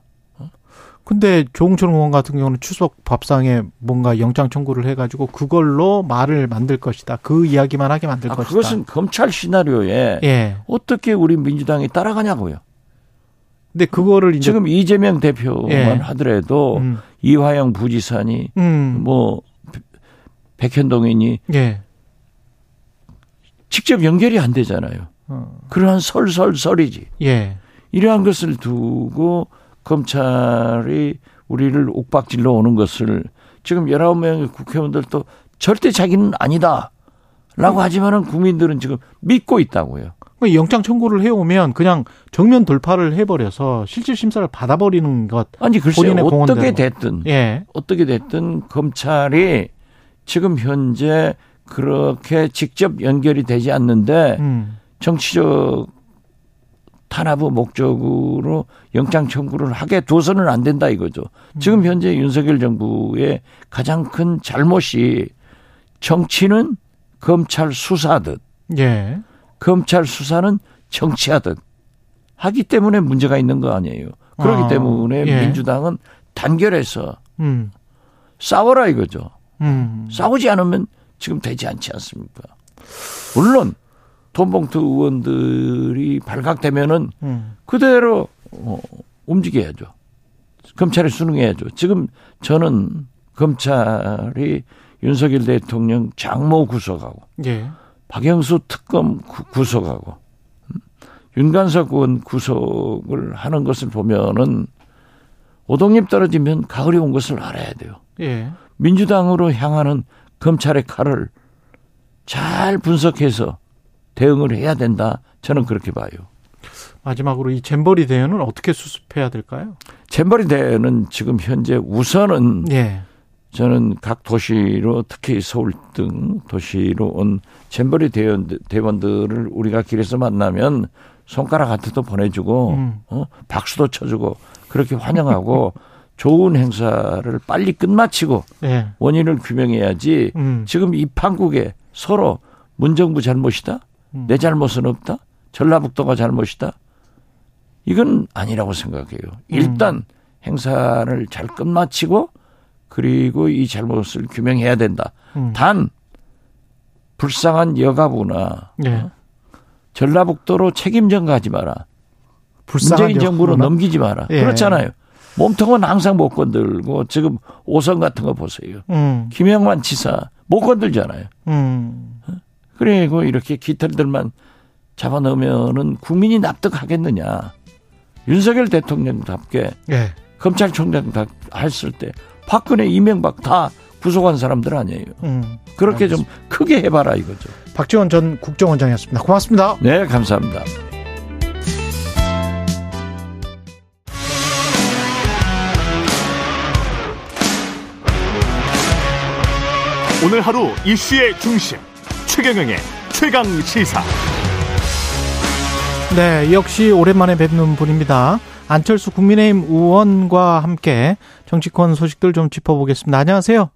근데 조홍천 의원 같은 경우는 추석 밥상에 뭔가 영장 청구를 해가지고 그걸로 말을 만들 것이다. 그 이야기만 하게 만들 아, 것이다. 그것은 검찰 시나리오에 예. 어떻게 우리 민주당이 따라가냐고요. 근데 그거를 이제 지금 이재명 대표만 예. 하더라도 음, 이화영 부지사니 음, 뭐 백현동이니 예. 직접 연결이 안 되잖아요. 어, 그러한 설설설이지. 예. 이러한 것을 두고 검찰이 우리를 옥박질러 오는 것을 지금 19명의 국회의원들도 절대 자기는 아니다. 라고 하지만은 국민들은 지금 믿고 있다고요. 그 영장 청구를 해오면 그냥 정면 돌파를 해버려서 실질 심사를 받아버리는 것. 아니 글쎄 본인의 공헌대로. 어떻게 됐든 예. 어떻게 됐든 검찰이 지금 현재 그렇게 직접 연결이 되지 않는데 음, 정치적 탄압의 목적으로 영장 청구를 하게 둬서는 안 된다 이거죠. 지금 현재 윤석열 정부의 가장 큰 잘못이 정치는 검찰 수사하듯 예. 검찰 수사는 정치하듯 하기 때문에 문제가 있는 거 아니에요. 그렇기 아, 때문에 예. 민주당은 단결해서 음, 싸워라 이거죠. 음. 싸우지 않으면 지금 되지 않지 않습니까? 물론 돈봉투 의원들이 발각되면은 음. 그대로 어, 움직여야죠. 검찰에 수능해야죠. 지금 저는 검찰이 윤석열 대통령 장모 구속하고 예. 박영수 특검 구- 구속하고 음, 윤관석 의원 구속을 하는 것을 보면은 오동잎 떨어지면 가을이 온 것을 알아야 돼요. 예. 민주당으로 향하는 검찰의 칼을 잘 분석해서 대응을 해야 된다. 저는 그렇게 봐요. 마지막으로 이 잼버리 대회는 어떻게 수습해야 될까요? 잼버리 대회는 지금 현재 우선은 예. 저는 각 도시로 특히 서울 등 도시로 온 잼버리 대원, 대원들을 우리가 길에서 만나면 손가락 하트도 보내주고 음. 어? 박수도 쳐주고 그렇게 환영하고 *laughs* 좋은 행사를 빨리 끝마치고 예. 원인을 규명해야지 음. 지금 이 판국에 서로 문정부 잘못이다? 음. 내 잘못은 없다? 전라북도가 잘못이다? 이건 아니라고 생각해요. 음. 일단 행사를 잘 끝마치고 그리고 이 잘못을 규명해야 된다. 음. 단 불쌍한 여가부나 예. 전라북도로 책임 전가하지 마라. 불쌍한 문재인 정부로? 넘기지 마라. 예. 그렇잖아요. 몸통은 항상 못 건들고 지금 오선 같은 거 보세요. 음. 김영만 지사 못 건들잖아요. 음. 그리고 이렇게 깃털들만 잡아넣으면은 국민이 납득하겠느냐. 윤석열 대통령답게 예. 검찰총장 다 했을 때 박근혜, 이명박 다 구속한 사람들 아니에요. 음. 그렇게 좀 크게 해봐라 이거죠. 박지원 전 국정원장이었습니다. 고맙습니다. 네, 감사합니다. 오늘 하루 이슈의 중심 최경영의 최강 시사. 네, 역시 오랜만에 뵙는 분입니다. 안철수 국민의힘 의원과 함께 정치권 소식들 좀 짚어보겠습니다. 안녕하세요.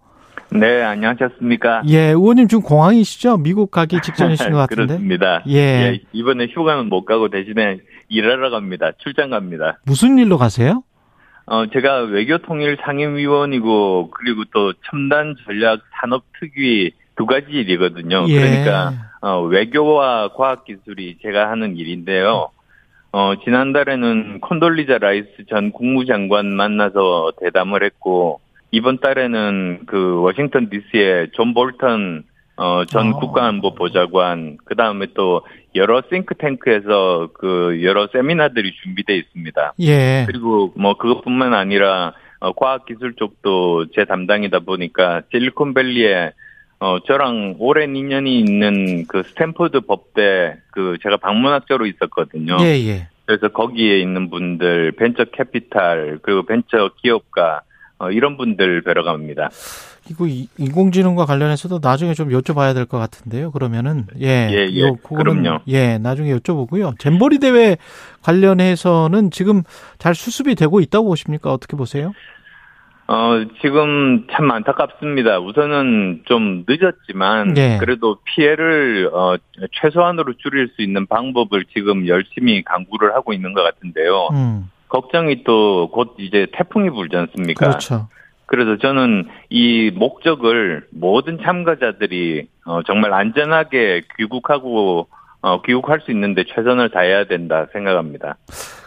네, 안녕하셨습니까? 예, 의원님 지금 공항이시죠? 미국 가기 직전이신 것 *laughs* 같은데. 그렇습니다. 예. 이번에 휴가는 못 가고 대신에 일하러 갑니다. 출장 갑니다. 무슨 일로 가세요? 어, 제가 외교통일 상임위원이고, 그리고 또 첨단 전략 산업 특위 두 가지 일이거든요. 예. 그러니까, 어, 외교와 과학기술이 제가 하는 일인데요. 어, 지난달에는 콘돌리자 라이스 전 국무장관 만나서 대담을 했고, 이번 달에는 그 워싱턴 DC의 존 볼턴 어, 전 아. 국가안보 보좌관, 그 다음에 또 여러 싱크탱크에서 그 여러 세미나들이 준비되어 있습니다. 예. 그리고 뭐 그것뿐만 아니라 어, 과학기술 쪽도 제 담당이다 보니까 실리콘밸리에 어, 저랑 오랜 인연이 있는 그 스탠포드 법대 그 제가 방문학자로 있었거든요. 예, 예. 그래서 거기에 있는 분들 벤처 캐피탈 그리고 벤처 기업가 어, 이런 분들 뵈러 갑니다. 이거 이- 인공지능과 관련해서도 나중에 좀 여쭤봐야 될 것 같은데요. 그러면은 예, 예, 예. 요 그거는 그럼요. 예, 나중에 여쭤보고요. 잼버리 대회 관련해서는 지금 잘 수습이 되고 있다고 보십니까? 어떻게 보세요? 어, 지금 참 안타깝습니다. 우선은 좀 늦었지만, 네. 그래도 피해를, 어, 최소한으로 줄일 수 있는 방법을 지금 열심히 강구를 하고 있는 것 같은데요. 음, 걱정이 또 곧 이제 태풍이 불지 않습니까? 그렇죠. 그래서 저는 이 목적을 모든 참가자들이 어, 정말 안전하게 귀국하고 어, 귀국할 수 있는데 최선을 다해야 된다 생각합니다.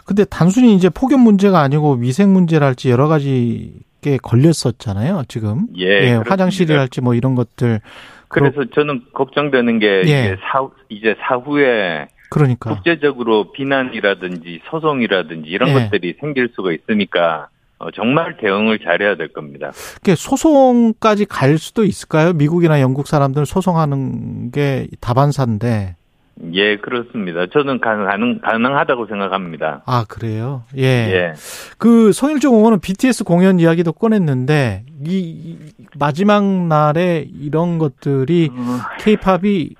근데 단순히 이제 폭염 문제가 아니고 위생 문제랄지 여러 가지 게 걸렸었잖아요. 지금 예, 그렇습니다. 화장실이랄지 뭐 이런 것들 그래서 저는 걱정되는 게 예. 이제 사 이제 사후에 그러니까 국제적으로 비난이라든지 소송이라든지 이런 예. 것들이 생길 수가 있으니까 어, 정말 대응을 잘해야 될 겁니다. 소송까지 갈 수도 있을까요? 미국이나 영국 사람들 소송하는 게 다반사인데 예, 그렇습니다. 저는 가능 가능하다고 생각합니다. 아 그래요? 예. 예. 그 성일종 의원은 BTS 공연 이야기도 꺼냈는데 이, 이 마지막 날에 이런 것들이 케이팝이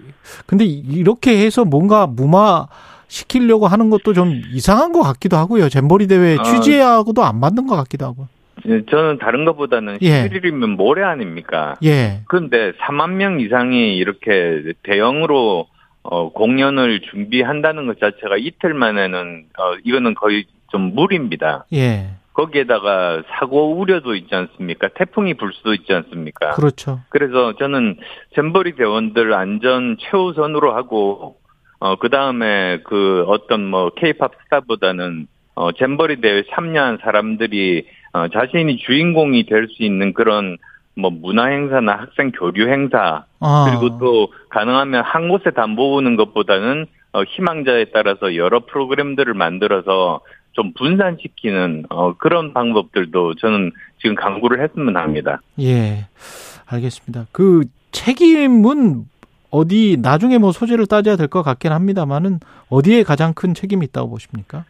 근데 이렇게 해서 뭔가 무마 시키려고 하는 것도 좀 이상한 것 같기도 하고요. 잼버리 대회 아. 취지하고도 안 맞는 것 같기도 하고. 예, 저는 다른 것보다는 예. 11일이면 모레 아닙니까? 예. 그런데 4만 명 이상이 이렇게 대형으로 어, 공연을 준비한다는 것 자체가 이틀 만에는 어, 이거는 거의 좀 무리입니다. 예. 거기에다가 사고 우려도 있지 않습니까? 태풍이 불 수도 있지 않습니까? 그렇죠. 그래서 저는 잼버리 대원들 안전 최우선으로 하고 어 그 다음에 그 어떤 뭐 케이팝 스타보다는 어 잼버리 대회 참여한 사람들이 어 자신이 주인공이 될 수 있는 그런 뭐 문화 행사나 학생 교류 행사 아. 그리고 또 가능하면 한 곳에 다 모으는 것보다는 어 희망자에 따라서 여러 프로그램들을 만들어서 좀 분산시키는 어 그런 방법들도 저는 지금 강구를 했으면 합니다. 예. 알겠습니다. 그 책임은 어디 나중에 뭐 소재를 따져야 될 것 같긴 합니다만은 어디에 가장 큰 책임이 있다고 보십니까?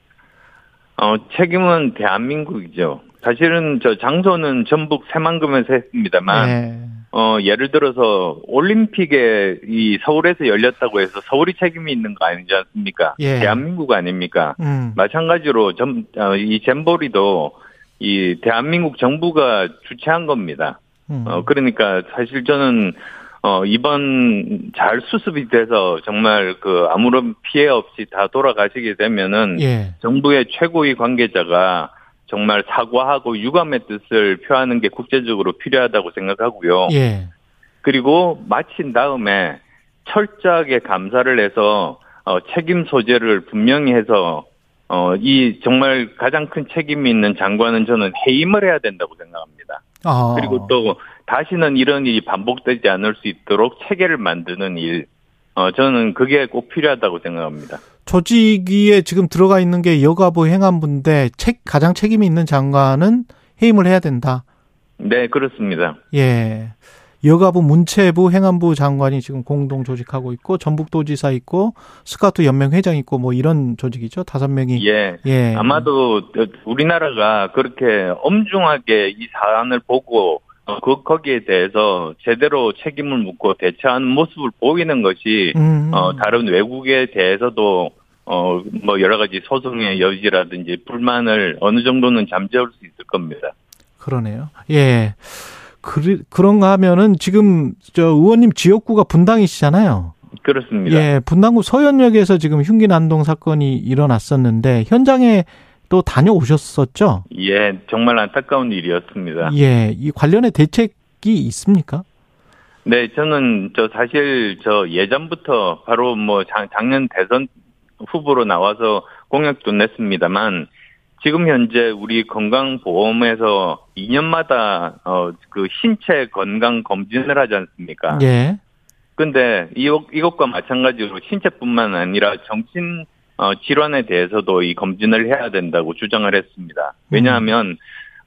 어, 책임은 대한민국이죠. 사실은 저 장소는 전북 새만금에서 했습니다만, 예. 어, 예를 들어서 올림픽에 이 서울에서 열렸다고 해서 서울이 책임이 있는 거 아니지 않습니까? 예. 대한민국 아닙니까? 음. 마찬가지로 점, 어, 이 잼버리도 이 대한민국 정부가 주최한 겁니다. 음. 어, 그러니까 사실 저는 어, 이번 잘 수습이 돼서 정말 그 아무런 피해 없이 다 돌아가시게 되면은 예. 정부의 최고위 관계자가 정말 사과하고 유감의 뜻을 표하는 게 국제적으로 필요하다고 생각하고요. 예. 그리고 마친 다음에 철저하게 감사를 해서 어, 책임 소재를 분명히 해서 어, 이 정말 가장 큰 책임이 있는 장관은 저는 해임을 해야 된다고 생각합니다. 아. 그리고 또 다시는 이런 일이 반복되지 않을 수 있도록 체계를 만드는 일, 어, 저는 그게 꼭 필요하다고 생각합니다. 조직위에 지금 들어가 있는 게 여가부 행안부인데 책 가장 책임이 있는 장관은 해임을 해야 된다. 네, 그렇습니다. 예. 여가부 문체부 행안부 장관이 지금 공동 조직하고 있고 전북도지사 있고 스카우트 연맹 회장 있고 뭐 이런 조직이죠. 다섯 명이 예. 예. 아마도 우리나라가 그렇게 엄중하게 이 사안을 보고 어, 그 거기에 대해서 제대로 책임을 묻고 대처하는 모습을 보이는 것이 음. 어 다른 외국에 대해서도 어 뭐 여러 가지 소송의 여지라든지 불만을 어느 정도는 잠재울 수 있을 겁니다. 그러네요. 예. 그, 그런가 하면은 지금 저 의원님 지역구가 분당이시잖아요. 그렇습니다. 예, 분당구 서현역에서 지금 흉기 난동 사건이 일어났었는데 현장에 또 다녀오셨었죠? 예, 정말 안타까운 일이었습니다. 예, 이 관련의 대책이 있습니까? 네, 저는 저 사실 저 예전부터 바로 뭐 작, 작년 대선 후보로 나와서 공약도 냈습니다만 지금 현재 우리 건강보험에서 2년마다 어 그 신체 건강 검진을 하지 않습니까? 예. 근데 이것, 이것과 마찬가지로 신체뿐만 아니라 정신 어, 질환에 대해서도 이 검진을 해야 된다고 주장을 했습니다. 왜냐하면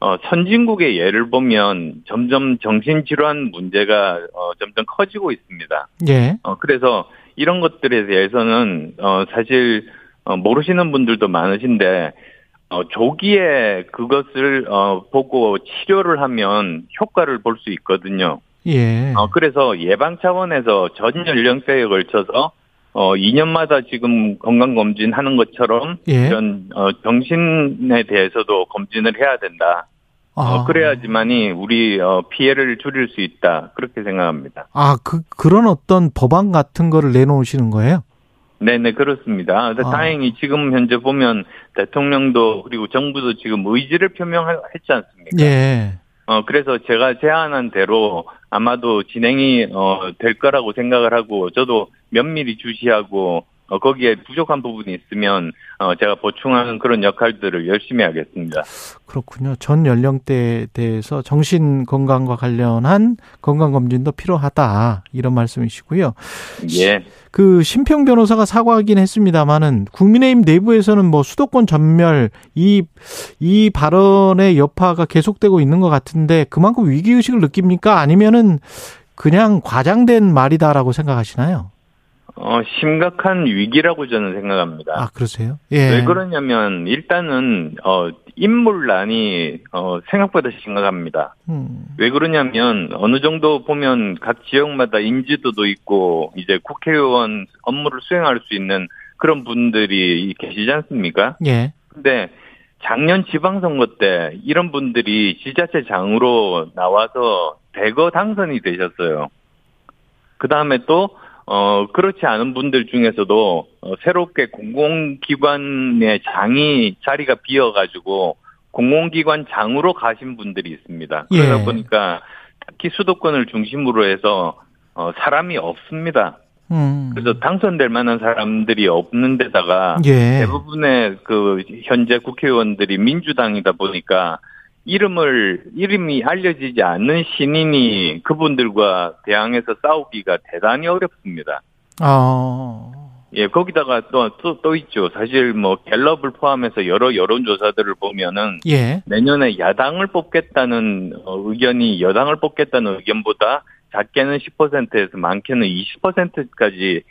어, 선진국의 예를 보면 점점 정신질환 문제가 어, 점점 커지고 있습니다. 예. 어, 그래서 이런 것들에 대해서는 어, 사실 어, 모르시는 분들도 많으신데 어, 조기에 그것을 어, 보고 치료를 하면 효과를 볼 수 있거든요. 예. 어, 그래서 예방 차원에서 전 연령대에 걸쳐서 어, 2년마다 지금 건강 검진 하는 것처럼 예. 이런 어, 정신에 대해서도 검진을 해야 된다. 어, 아. 그래야지만이 우리 어, 피해를 줄일 수 있다. 그렇게 생각합니다. 아, 그, 그런 어떤 법안 같은 거를 내놓으시는 거예요? 네네 그렇습니다. 아. 다행히 지금 현재 보면 대통령도 그리고 정부도 지금 의지를 표명했지 않습니까? 예. 어 그래서 제가 제안한 대로 아마도 진행이 어, 될 거라고 생각을 하고 저도 면밀히 주시하고 어, 거기에 부족한 부분이 있으면 어, 제가 보충하는 그런 역할들을 열심히 하겠습니다. 그렇군요. 전 연령대에 대해서 정신 건강과 관련한 건강 검진도 필요하다. 이런 말씀이시고요. 예. 그 심평 변호사가 사과하긴 했습니다만은 국민의힘 내부에서는 뭐 수도권 전멸 이 이 발언의 여파가 계속되고 있는 것 같은데 그만큼 위기 의식을 느낍니까? 아니면은 그냥 과장된 말이다라고 생각하시나요? 어, 심각한 위기라고 저는 생각합니다. 아 그러세요? 예. 왜 그러냐면 일단은 어 인물난이 어 생각보다 심각합니다. 음, 왜 그러냐면 어느 정도 보면 각 지역마다 인지도도 있고 이제 국회의원 업무를 수행할 수 있는 그런 분들이 계시지 않습니까? 예. 근데 작년 지방선거 때 이런 분들이 지자체 장으로 나와서 대거 당선이 되셨어요. 그 다음에 또, 어, 그렇지 않은 분들 중에서도 어, 새롭게 공공기관의 장이 자리가 비어가지고 공공기관 장으로 가신 분들이 있습니다. 그러다 예. 보니까 특히 수도권을 중심으로 해서 어, 사람이 없습니다. 음. 그래서 당선될 만한 사람들이 없는 데다가 예. 대부분의 그 현재 국회의원들이 민주당이다 보니까 이름을 이름이 알려지지 않는 신인이 그분들과 대항해서 싸우기가 대단히 어렵습니다. 아. 예, 거기다가 또, 또, 또 있죠. 사실 뭐 갤럽을 포함해서 여러 여론 조사들을 보면은 예. 내년에 야당을 뽑겠다는 어, 의견이 여당을 뽑겠다는 의견보다 작게는 10%에서 많게는 20%까지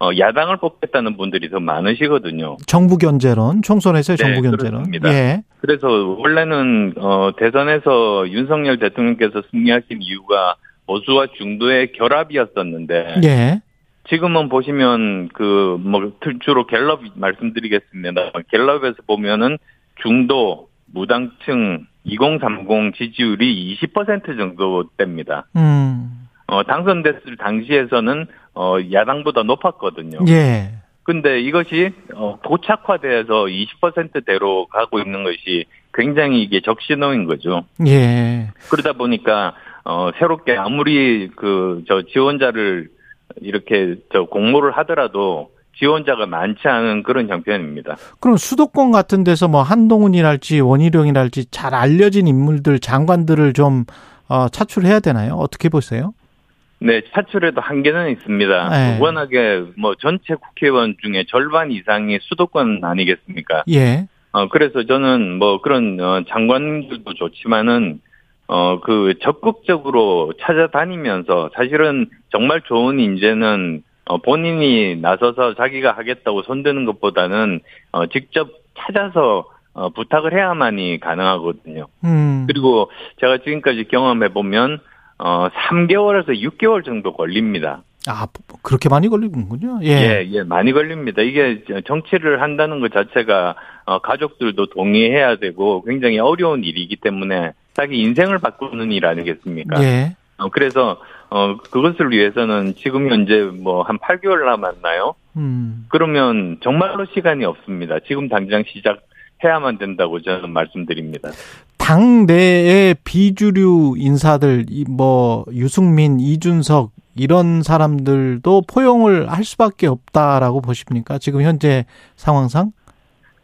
어, 야당을 뽑겠다는 분들이 더 많으시거든요. 정부 견제론, 총선에서의 네, 정부 견제론. 그렇습니다. 예. 그래서 원래는 어, 대선에서 윤석열 대통령께서 승리하신 이유가 보수와 중도의 결합이었었는데 예. 지금은 보시면 그 뭐 주로 갤럽 말씀드리겠습니다. 갤럽에서 보면은 중도 무당층 2030 지지율이 20% 정도 됩니다. 음. 어, 당선됐을 당시에서는 어, 야당보다 높았거든요. 예. 근데 이것이 어, 고착화돼서 20%대로 가고 있는 것이 굉장히 이게 적신호인 거죠. 예. 그러다 보니까 어, 새롭게 아무리 그 저 지원자를 이렇게 저 공모를 하더라도 지원자가 많지 않은 그런 형편입니다. 그럼 수도권 같은 데서 뭐 한동훈이랄지 원희룡이랄지 잘 알려진 인물들, 장관들을 좀 어, 차출해야 되나요? 어떻게 보세요? 네, 차출에도 한계는 있습니다. 네. 워낙에 뭐 전체 국회의원 중에 절반 이상이 수도권 아니겠습니까? 예. 어, 그래서 저는 뭐 그런 어, 장관들도 좋지만은 어, 그 적극적으로 찾아다니면서 사실은 정말 좋은 인재는 어, 본인이 나서서 자기가 하겠다고 손드는 것보다는 어, 직접 찾아서 어, 부탁을 해야만이 가능하거든요. 음. 그리고 제가 지금까지 경험해 보면 어 3개월에서 6개월 정도 걸립니다. 아, 그렇게 많이 걸리는군요. 예. 예, 예, 많이 걸립니다. 이게 정치를 한다는 것 자체가 어, 가족들도 동의해야 되고 굉장히 어려운 일이기 때문에 자기 인생을 바꾸는 일 아니겠습니까? 예. 어, 그래서 어, 그것을 위해서는 지금 현재 뭐 한 8개월 남았나요? 음. 그러면 정말로 시간이 없습니다. 지금 당장 시작 해야만 된다고 저는 말씀드립니다. 당 내의 비주류 인사들, 이 뭐, 유승민, 이준석, 이런 사람들도 포용을 할 수밖에 없다라고 보십니까? 지금 현재 상황상?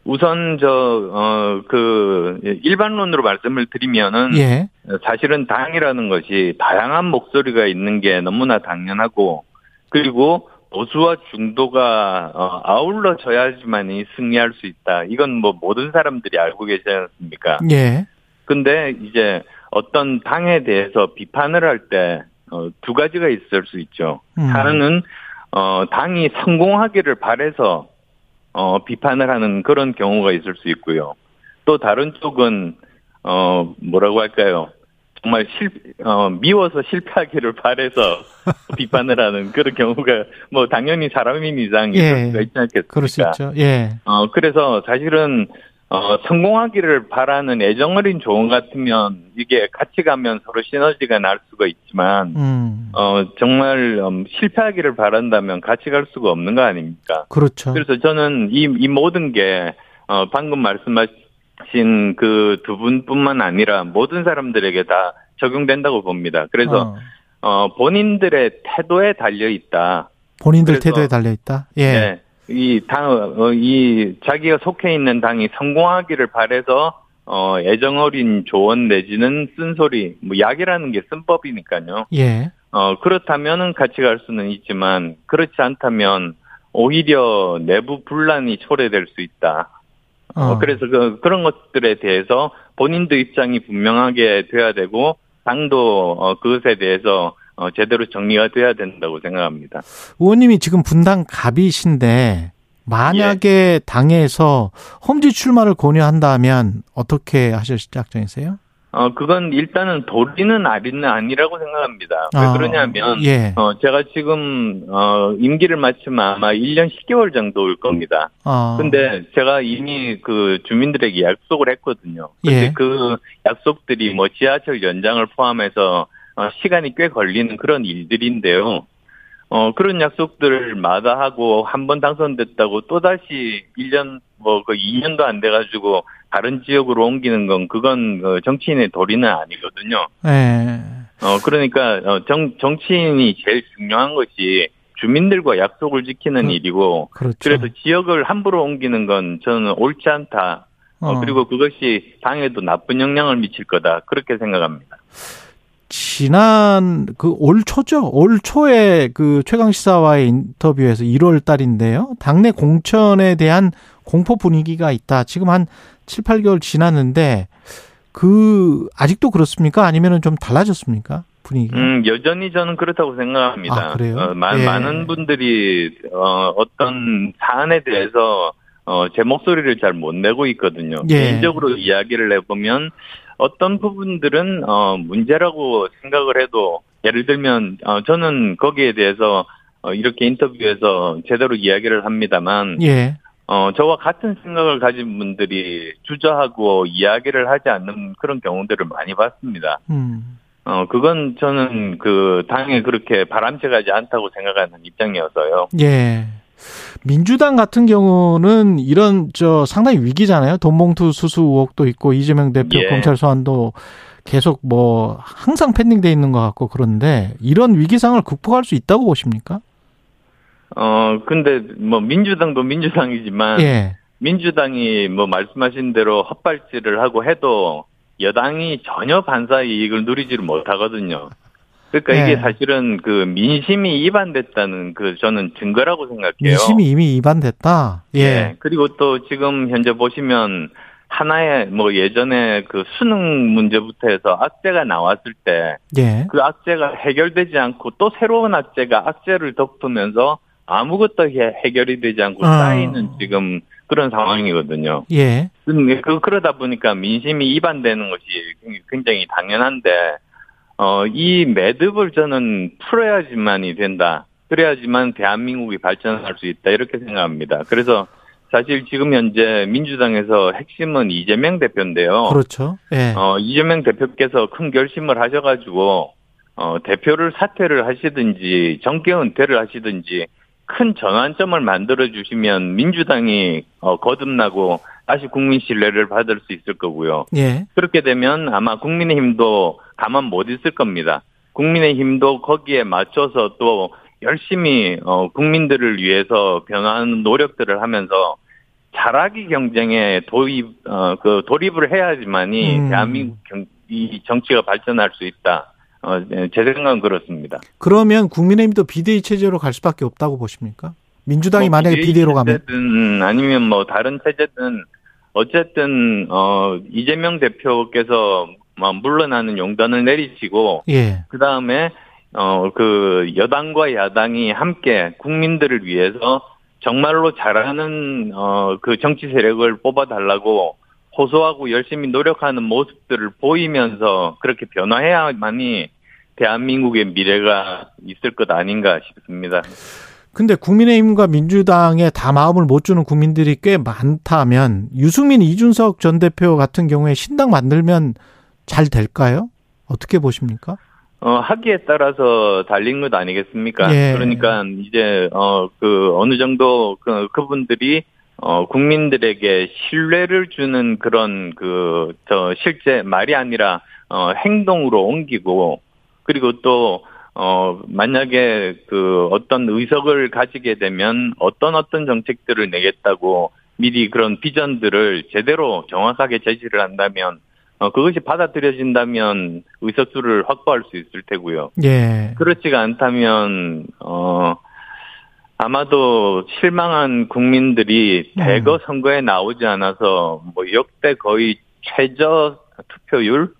우선 저어그 일반론으로 말씀을 드리면은 예. 사실은 당이라는 것이 다양한 목소리가 있는 게 너무나 당연하고 그리고 보수와 중도가 어, 아울러져야지만이 승리할 수 있다. 이건 뭐 모든 사람들이 알고 계시지 않습니까? 예. 근데 이제 어떤 당에 대해서 비판을 할때 어, 두 가지가 있을 수 있죠. 음. 하나는 어, 당이 성공하기를 바래서 어, 비판을 하는 그런 경우가 있을 수 있고요. 또 다른 쪽은 어 뭐라고 할까요? 정말 실 어, 미워서 실패하기를 바래서 *laughs* 비판을 하는 그런 경우가 뭐 당연히 사람인 이상 예. 있을 수가 있지 않겠습니까? 그럴 수 있죠. 예. 어 그래서 사실은 어 성공하기를 바라는 애정 어린 조언 같으면 이게 같이 가면 서로 시너지가 날 수가 있지만 음. 어 정말 음, 실패하기를 바란다면 같이 갈 수가 없는 거 아닙니까? 그렇죠. 그래서 저는 이, 이 모든 게, 어, 방금 말씀하신 그 두 분뿐만 아니라 모든 사람들에게 다 적용된다고 봅니다. 그래서, 어. 어, 본인들의 태도에 달려 있다. 본인들 태도에 달려 있다. 예. 네. 이 당, 어, 이 자기가 속해 있는 당이 성공하기를 바래서 어, 애정 어린 조언 내지는 쓴소리, 뭐 약이라는 게 쓴법이니까요. 예. 어, 그렇다면은 같이 갈 수는 있지만, 그렇지 않다면, 오히려 내부 분란이 초래될 수 있다. 어, 어. 그래서 그, 그런 것들에 대해서 본인도 입장이 분명하게 돼야 되고, 당도 어, 그것에 대해서 어, 제대로 정리가 돼야 된다고 생각합니다. 의원님이 지금 분당 갑이신데 만약에 예. 당에서 험지 출마를 권유한다면 어떻게 하실 작정이세요? 어, 그건 일단은 도리는 아리는 아니라고 생각합니다. 왜 아, 그러냐면, 예. 어, 제가 지금, 어, 임기를 마치면 아마 1년 10개월 정도 올 겁니다. 어. 근데 제가 이미 그 주민들에게 약속을 했거든요. 근데 예. 그 약속들이 뭐 지하철 연장을 포함해서 어, 시간이 꽤 걸리는 그런 일들인데요. 어, 그런 약속들을 마다하고 한 번 당선됐다고 또다시 1년 뭐 그 2년도 안 돼가지고 다른 지역으로 옮기는 건 그건 그 정치인의 도리는 아니거든요. 예. 어, 그러니까 어, 정, 정치인이 제일 중요한 것이 주민들과 약속을 지키는 그- 일이고 그렇죠. 그래서 지역을 함부로 옮기는 건 저는 옳지 않다. 어, 어. 그리고 그것이 당에도 나쁜 영향을 미칠 거다. 그렇게 생각합니다. 지난 그 올 초죠. 올 초에 그 최강 시사와의 인터뷰에서 1월 달인데요. 당내 공천에 대한 공포 분위기가 있다. 지금 한 7, 8개월 지났는데 그 아직도 그렇습니까? 아니면은 좀 달라졌습니까? 분위기가? 음, 여전히 저는 그렇다고 생각합니다. 아, 그래요? 어, 마- 예. 많은 분들이 어, 어떤 사안에 대해서 어, 제 목소리를 잘 못 내고 있거든요. 예. 개인적으로 이야기를 해보면 어떤 부분들은 어, 문제라고 생각을 해도 예를 들면 어, 저는 거기에 대해서 어, 이렇게 인터뷰에서 제대로 이야기를 합니다만 예. 어, 저와 같은 생각을 가진 분들이 주저하고 이야기를 하지 않는 그런 경우들을 많이 봤습니다. 음. 어, 그건 저는 그 당에 그렇게 바람직하지 않다고 생각하는 입장이어서요. 예. 민주당 같은 경우는 이런 저 상당히 위기잖아요. 돈봉투 수수 의혹도 있고 이재명 대표 예. 검찰 소환도 계속 뭐 항상 pending돼 있는 것 같고 그런데 이런 위기상을 극복할 수 있다고 보십니까? 어, 근데 뭐 민주당도 민주당이지만 예. 민주당이 뭐 말씀하신 대로 헛발질을 하고 해도 여당이 전혀 반사 이익을 누리지를 못하거든요. 그러니까 네. 이게 사실은 그 민심이 위반됐다는 그 저는 증거라고 생각해요. 민심이 이미 위반됐다. 예. 네. 그리고 또 지금 현재 보시면 하나의 뭐 예전에 그 수능 문제부터 해서 악재가 나왔을 때 예. 그 악재가 해결되지 않고 또 새로운 악재가 악재를 덮으면서 아무것도 해- 해결이 되지 않고 어. 쌓이는 지금 그런 상황이거든요. 예. 그 그러다 보니까 민심이 위반되는 것이 굉장히 당연한데 어 이 매듭을 저는 풀어야지만이 된다. 그래야지만 대한민국이 발전할 수 있다 이렇게 생각합니다. 그래서 사실 지금 현재 민주당에서 핵심은 이재명 대표인데요. 그렇죠. 예. 어, 이재명 대표께서 큰 결심을 하셔가지고, 어, 대표를 사퇴를 하시든지, 정계 은퇴를 하시든지, 큰 전환점을 만들어 주시면 민주당이, 어, 거듭나고, 다시 국민 신뢰를 받을 수 있을 거고요. 예. 그렇게 되면 아마 국민의힘도 가만 못 있을 겁니다. 국민의힘도 거기에 맞춰서 또 열심히, 어, 국민들을 위해서 변화하는 노력들을 하면서, 자라기 경쟁에 도입, 어, 그 돌입을 해야지만이 음. 대한민국 경, 이 정치가 발전할 수 있다. 어, 네, 제 생각은 그렇습니다. 그러면 국민의힘도 비대위 체제로 갈 수밖에 없다고 보십니까? 민주당이 뭐 만약에 비대위 비대위로 가면 아니면 뭐 다른 체제든 어쨌든 어 이재명 대표께서 뭐 물러나는 용단을 내리시고 예. 그 다음에 어 그 여당과 야당이 함께 국민들을 위해서 정말로 잘하는 어 그 정치 세력을 뽑아 달라고 호소하고 열심히 노력하는 모습들을 보이면서 그렇게 변화해야만이 대한민국의 미래가 있을 것 아닌가 싶습니다. 근데 국민의힘과 민주당에 다 마음을 못 주는 국민들이 꽤 많다면 유승민 이준석 전 대표 같은 경우에 신당 만들면 잘 될까요? 어떻게 보십니까? 어, 하기에 따라서 달린 것 아니겠습니까? 예. 그러니까 이제 어 그 어느 정도 그 그분들이 어 국민들에게 신뢰를 주는 그런 그 저 실제 말이 아니라 어 행동으로 옮기고 그리고 또 어, 만약에 그 어떤 의석을 가지게 되면 어떤 어떤 정책들을 내겠다고 미리 그런 비전들을 제대로 정확하게 제시를 한다면 어, 그것이 받아들여진다면 의석수를 확보할 수 있을 테고요. 예. 그렇지가 않다면, 어, 아마도 실망한 국민들이 음. 대거 선거에 나오지 않아서 뭐 역대 거의 최저 투표율?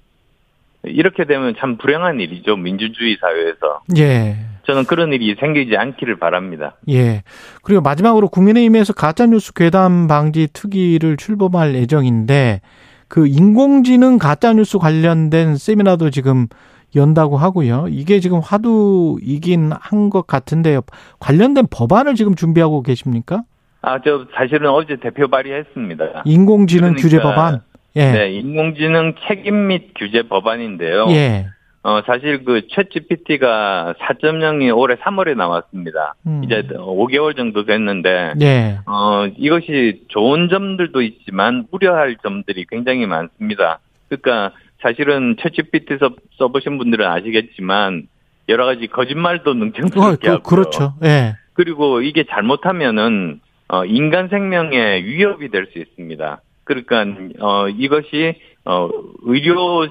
이렇게 되면 참 불행한 일이죠. 민주주의 사회에서. 예. 저는 그런 일이 생기지 않기를 바랍니다. 예. 그리고 마지막으로 국민의힘에서 가짜뉴스 괴담 방지 특위를 출범할 예정인데 그 인공지능 가짜뉴스 관련된 세미나도 지금 연다고 하고요. 이게 지금 화두이긴 한 것 같은데요. 관련된 법안을 지금 준비하고 계십니까? 아, 저 사실은 어제 대표 발의했습니다. 인공지능 그러니까, 규제 법안. 예. 네, 인공지능 책임 및 규제 법안인데요. 예. 어, 사실 그 챗GPT가 4.0이 올해 3월에 나왔습니다. 음. 이제 5개월 정도 됐는데, 예. 어, 이것이 좋은 점들도 있지만 우려할 점들이 굉장히 많습니다. 그러니까 사실은 챗GPT 써, 써보신 분들은 아시겠지만 여러 가지 거짓말도 어, 능청스럽게 그, 하고요. 그렇죠. 예. 그리고 이게 잘못하면은 어, 인간 생명에 위협이 될 수 있습니다. 그러니까 어, 이것이 어, 의료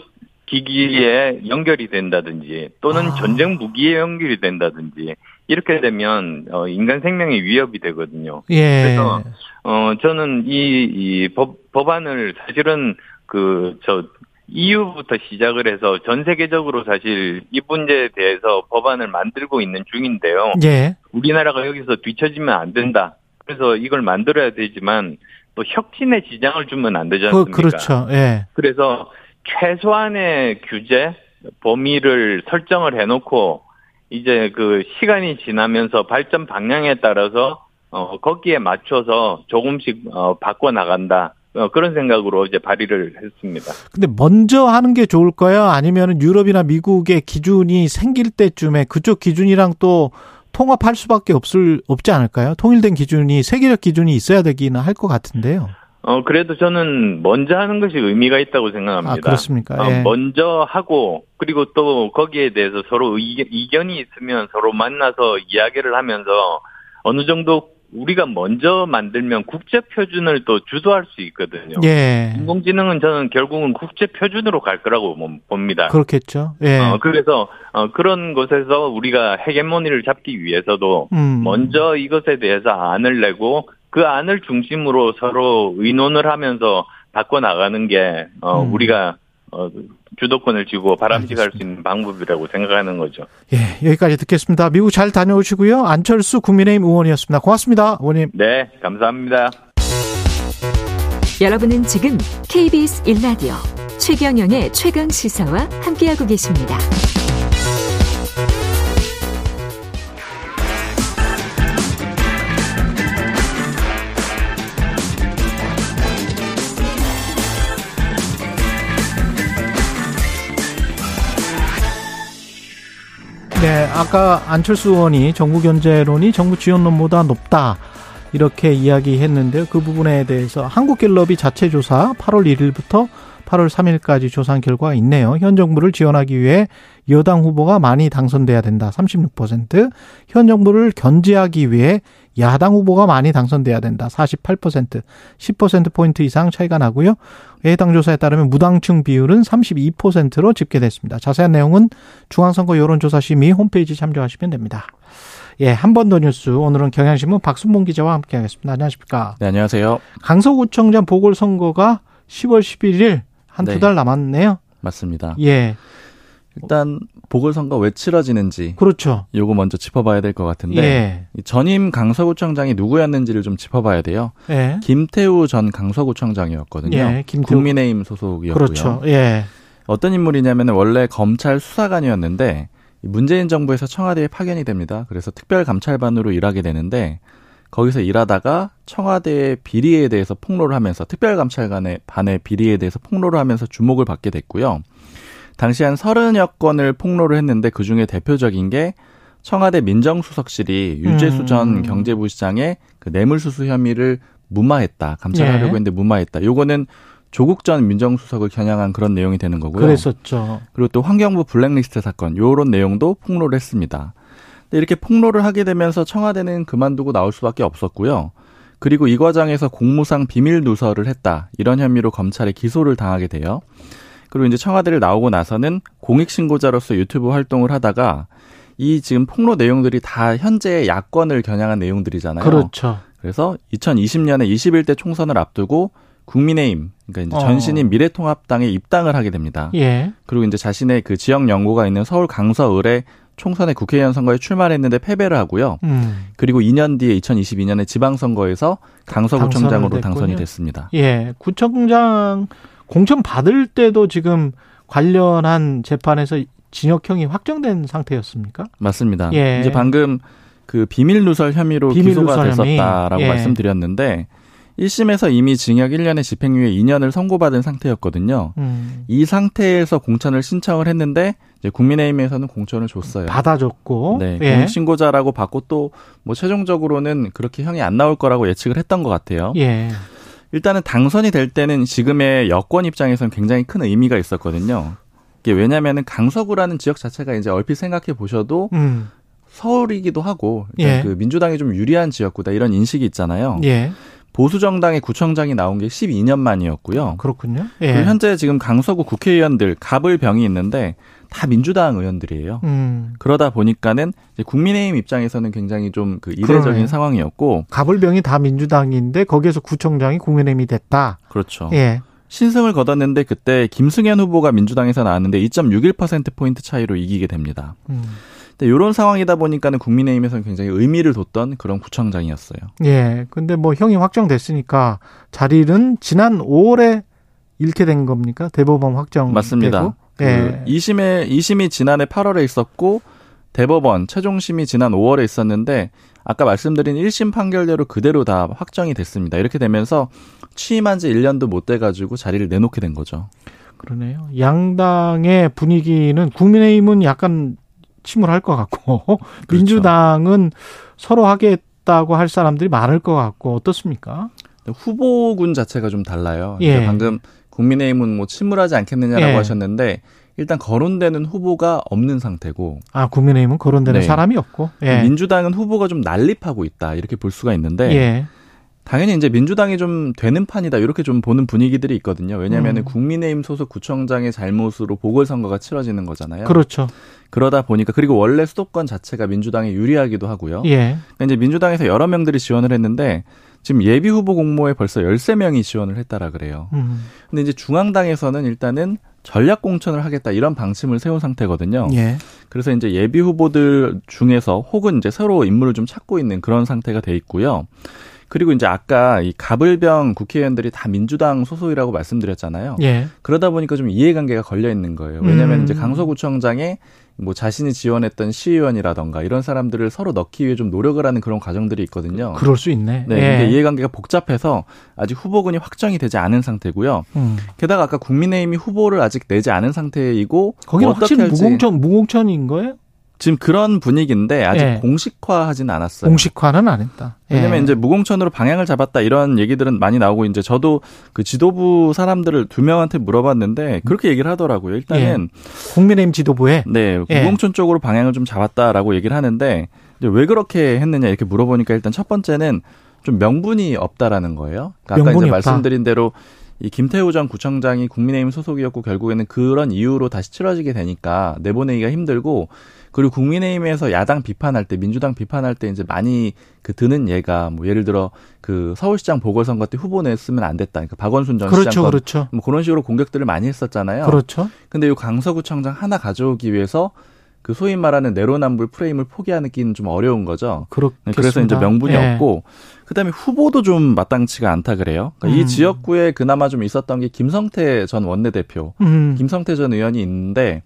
기기에 연결이 된다든지 또는 아. 전쟁 무기에 연결이 된다든지 이렇게 되면 어, 인간 생명에 위협이 되거든요. 예. 그래서 어 저는 이, 이 법, 법안을 사실은 그저 EU부터 시작을 해서 전 세계적으로 사실 이 문제에 대해서 법안을 만들고 있는 중인데요. 예. 우리나라가 여기서 뒤처지면 안 된다. 그래서 이걸 만들어야 되지만 또 혁신의 지장을 주면 안 되지 그, 않습니까? 그렇죠. 예. 그래서 최소한의 규제 범위를 설정을 해놓고 이제 그 시간이 지나면서 발전 방향에 따라서 어 거기에 맞춰서 조금씩 어 바꿔 나간다. 어, 그런 생각으로 이제 발의를 했습니다. 근데 먼저 하는 게 좋을까요? 아니면 유럽이나 미국의 기준이 생길 때쯤에 그쪽 기준이랑 또 통합할 수밖에 없을 없지 않을까요? 통일된 기준이 세계적 기준이 있어야 되기는 할 것 같은데요. 어 그래도 저는 먼저 하는 것이 의미가 있다고 생각합니다. 아, 그렇습니까? 어, 예. 먼저 하고 그리고 또 거기에 대해서 서로 의견, 이견이 있으면 서로 만나서 이야기를 하면서 어느 정도 우리가 먼저 만들면 국제 표준을 또 주도할 수 있거든요. 예. 인공지능은 저는 결국은 국제 표준으로 갈 거라고 뭐- 봅니다. 그렇겠죠. 예. 어, 그래서 어, 그런 곳에서 우리가 헤게모니를 잡기 위해서도 음. 먼저 이것에 대해서 안을 내고 그 안을 중심으로 서로 의논을 하면서 바꿔 나가는 게 어, 음. 우리가 어, 주도권을 쥐고 바람직할 수 있는 방법이라고 생각하는 거죠. 예, 여기까지 듣겠습니다. 미국 잘 다녀오시고요. 안철수 국민의힘 의원이었습니다. 고맙습니다, 의원님. 네, 감사합니다. 여러분은 지금 KBS 1라디오 최경영의 최강 시사와 함께하고 계십니다. 네, 아까 안철수 의원이 정부 견제론이 정부 지원론보다 높다. 이렇게 이야기했는데요. 그 부분에 대해서 한국갤럽이 자체 조사 8월 1일부터 8월 3일까지 조사한 결과가 있네요. 현 정부를 지원하기 위해 여당 후보가 많이 당선돼야 된다. 36%. 현 정부를 견제하기 위해 야당 후보가 많이 당선돼야 된다. 48%. 10%포인트 이상 차이가 나고요. 해당 조사에 따르면 무당층 비율은 32%로 집계됐습니다. 자세한 내용은 중앙선거 여론조사 심의 홈페이지 참조하시면 됩니다. 예, 한 번 더 뉴스. 오늘은 경향신문 박순봉 기자와 함께 하겠습니다. 안녕하십니까. 네, 안녕하세요. 강서구청장 보궐선거가 10월 11일 한두 네. 달 남았네요. 맞습니다. 예. 일단 보궐선거 왜 치러지는지 그렇죠. 요거 먼저 짚어봐야 될 것 같은데 예. 이 전임 강서구청장이 누구였는지를 좀 짚어봐야 돼요. 예. 김태우 전 강서구청장이었거든요. 예, 김태우. 국민의힘 소속이었고요. 그렇죠. 예. 어떤 인물이냐면 원래 검찰 수사관이었는데 이 문재인 정부에서 청와대에 파견이 됩니다. 그래서 특별감찰반으로 일하게 되는데 거기서 일하다가 청와대의 비리에 대해서 폭로를 하면서 특별감찰관의 반의 비리에 대해서 폭로를 하면서 주목을 받게 됐고요. 당시 한 서른여 건을 폭로를 했는데 그 중에 대표적인 게 청와대 민정수석실이 유재수 음. 전 경제부 시장의 그 뇌물수수 혐의를 무마했다. 감찰하려고 예. 했는데 무마했다. 요거는 조국 전 민정수석을 겨냥한 그런 내용이 되는 거고요. 그랬었죠. 그리고 또 환경부 블랙리스트 사건 요런 내용도 폭로를 했습니다. 이렇게 폭로를 하게 되면서 청와대는 그만두고 나올 수밖에 없었고요. 그리고 이 과정에서 공무상 비밀 누설을 했다. 이런 혐의로 검찰에 기소를 당하게 돼요. 그리고 이제 청와대를 나오고 나서는 공익신고자로서 유튜브 활동을 하다가 이 지금 폭로 내용들이 다 현재의 야권을 겨냥한 내용들이잖아요. 그렇죠. 그래서 2020년에 21대 총선을 앞두고 국민의힘, 그러니까 이제 어. 전신인 미래통합당에 입당을 하게 됩니다. 예. 그리고 이제 자신의 그 지역 연고가 있는 서울 강서을에 총선에 국회의원 선거에 출마를 했는데 패배를 하고요. 음. 그리고 2년 뒤에 2022년에 지방선거에서 강서구청장으로 당선이. 됐습니다. 예. 구청장 공천 받을 때도 지금 관련한 재판에서 징역형이 확정된 상태였습니까? 맞습니다. 예. 이제 방금 그 비밀 누설 혐의로 비밀 기소가 누설. 됐었다라고 예. 말씀드렸는데 1심에서 이미 징역 1년에 집행유예 2년을 선고받은 상태였거든요. 음. 이 상태에서 공천을 신청을 했는데 이제 국민의힘에서는 공천을 줬어요. 받아줬고. 네, 예. 공익신고자라고 받고 또 뭐 최종적으로는 그렇게 형이 안 나올 거라고 예측을 했던 것 같아요. 예. 일단은 당선이 될 때는 지금의 여권 입장에서는 굉장히 큰 의미가 있었거든요. 이게 왜냐면은 강서구라는 지역 자체가 이제 얼핏 생각해 보셔도 음. 서울이기도 하고 예. 그 민주당이 좀 유리한 지역구다 이런 인식이 있잖아요. 예. 보수 정당의 구청장이 나온 게 12년 만이었고요. 그렇군요. 예. 현재 지금 강서구 국회의원들 갑을 병이 있는데 다 민주당 의원들이에요. 음. 그러다 보니까는 국민의힘 입장에서는 굉장히 좀 그 이례적인 그러네. 상황이었고 가불병이 다 민주당인데 거기에서 구청장이 국민의힘이 됐다. 그렇죠. 예. 신승을 거뒀는데 그때 김승현 후보가 민주당에서 나왔는데 2.61% 포인트 차이로 이기게 됩니다. 음. 근데 이런 상황이다 보니까는 국민의힘에서는 굉장히 의미를 뒀던 그런 구청장이었어요. 예. 근데 뭐 형이 확정됐으니까 자리는 지난 5월에 잃게 된 겁니까? 대법원 확정. 맞습니다. 그 예. 2심에 2심이 지난해 8월에 있었고 대법원 최종심이 지난 5월에 있었는데 아까 말씀드린 1심 판결대로 그대로 다 확정이 됐습니다. 이렇게 되면서 취임한 지 1년도 못 돼 가지고 자리를 내놓게 된 거죠. 그러네요. 양당의 분위기는 국민의힘은 약간 침울할 것 같고 *laughs* 그렇죠. 민주당은 서로 하겠다고 할 사람들이 많을 것 같고 어떻습니까? 후보군 자체가 좀 달라요. 예. 그러니까 방금 국민의힘은 뭐 침울하지 않겠느냐라고 예. 하셨는데 일단 거론되는 후보가 없는 상태고 아 국민의힘은 거론되는 네. 사람이 없고. 예. 민주당은 후보가 좀 난립하고 있다 이렇게 볼 수가 있는데 예. 당연히 이제 민주당이 좀 되는 판이다 이렇게 좀 보는 분위기들이 있거든요. 왜냐하면 음. 은 국민의힘 소속 구청장의 잘못으로 보궐선거가 치러지는 거잖아요. 그렇죠. 그러다 보니까 그리고 원래 수도권 자체가 민주당에 유리하기도 하고요. 예. 그러니까 이제 민주당에서 여러 명들이 지원을 했는데 지금 예비 후보 공모에 벌써 13명이 지원을 했다라 그래요. 음. 근데 이제 중앙당에서는 일단은 전략 공천을 하겠다 이런 방침을 세운 상태거든요. 예. 그래서 이제 예비 후보들 중에서 혹은 이제 새로 인물을 좀 찾고 있는 그런 상태가 돼 있고요. 그리고 이제 아까 이 가불병 국회의원들이 다 민주당 소속이라고 말씀드렸잖아요. 예. 그러다 보니까 좀 이해관계가 걸려 있는 거예요. 왜냐하면 음. 이제 강서구청장에 뭐 자신이 지원했던 시의원이라던가 이런 사람들을 서로 넣기 위해 좀 노력을 하는 그런 과정들이 있거든요. 그럴 수 있네. 네, 예. 근데 이해관계가 복잡해서 아직 후보군이 확정이 되지 않은 상태고요. 음. 게다가 아까 국민의힘이 후보를 아직 내지 않은 상태이고 거기는 어떻게 확실히 할지 무공천 무공천인 거예요? 지금 그런 분위기인데 아직 예. 공식화하진 않았어요. 공식화는 안 했다. 예. 왜냐면 이제 무공천으로 방향을 잡았다 이런 얘기들은 많이 나오고 이제 저도 그 지도부 사람들을 두 명한테 물어봤는데 그렇게 얘기를 하더라고요. 일단은 국민의힘 지도부에 네 예. 무공천 쪽으로 방향을 좀 잡았다라고 얘기를 하는데 이제 왜 그렇게 했느냐 이렇게 물어보니까 일단 첫 번째는 좀 명분이 없다라는 거예요. 그러니까 아까 이제 없다. 말씀드린 대로 이 김태우 전 구청장이 국민의힘 소속이었고 결국에는 그런 이유로 다시 치러지게 되니까 내보내기가 힘들고 그리고 국민의힘에서 야당 비판할 때 민주당 비판할 때 이제 많이 그 드는 예가 뭐 예를 들어 그 서울시장 보궐선거 때 후보 냈으면 안 됐다. 그러니까 박원순 전 그렇죠, 시장 그렇죠. 뭐 그런 식으로 공격들을 많이 했었잖아요. 그렇죠. 근데 이 강서구청장 하나 가져오기 위해서 그 소위 말하는 내로남불 프레임을 포기하기는 좀 어려운 거죠. 그렇겠습니다. 네, 그래서 이제 명분이 예. 없고 그다음에 후보도 좀 마땅치가 않다 그래요. 그러니까 음. 이 지역구에 그나마 좀 있었던 게 김성태 전 원내대표, 음. 김성태 전 의원이 있는데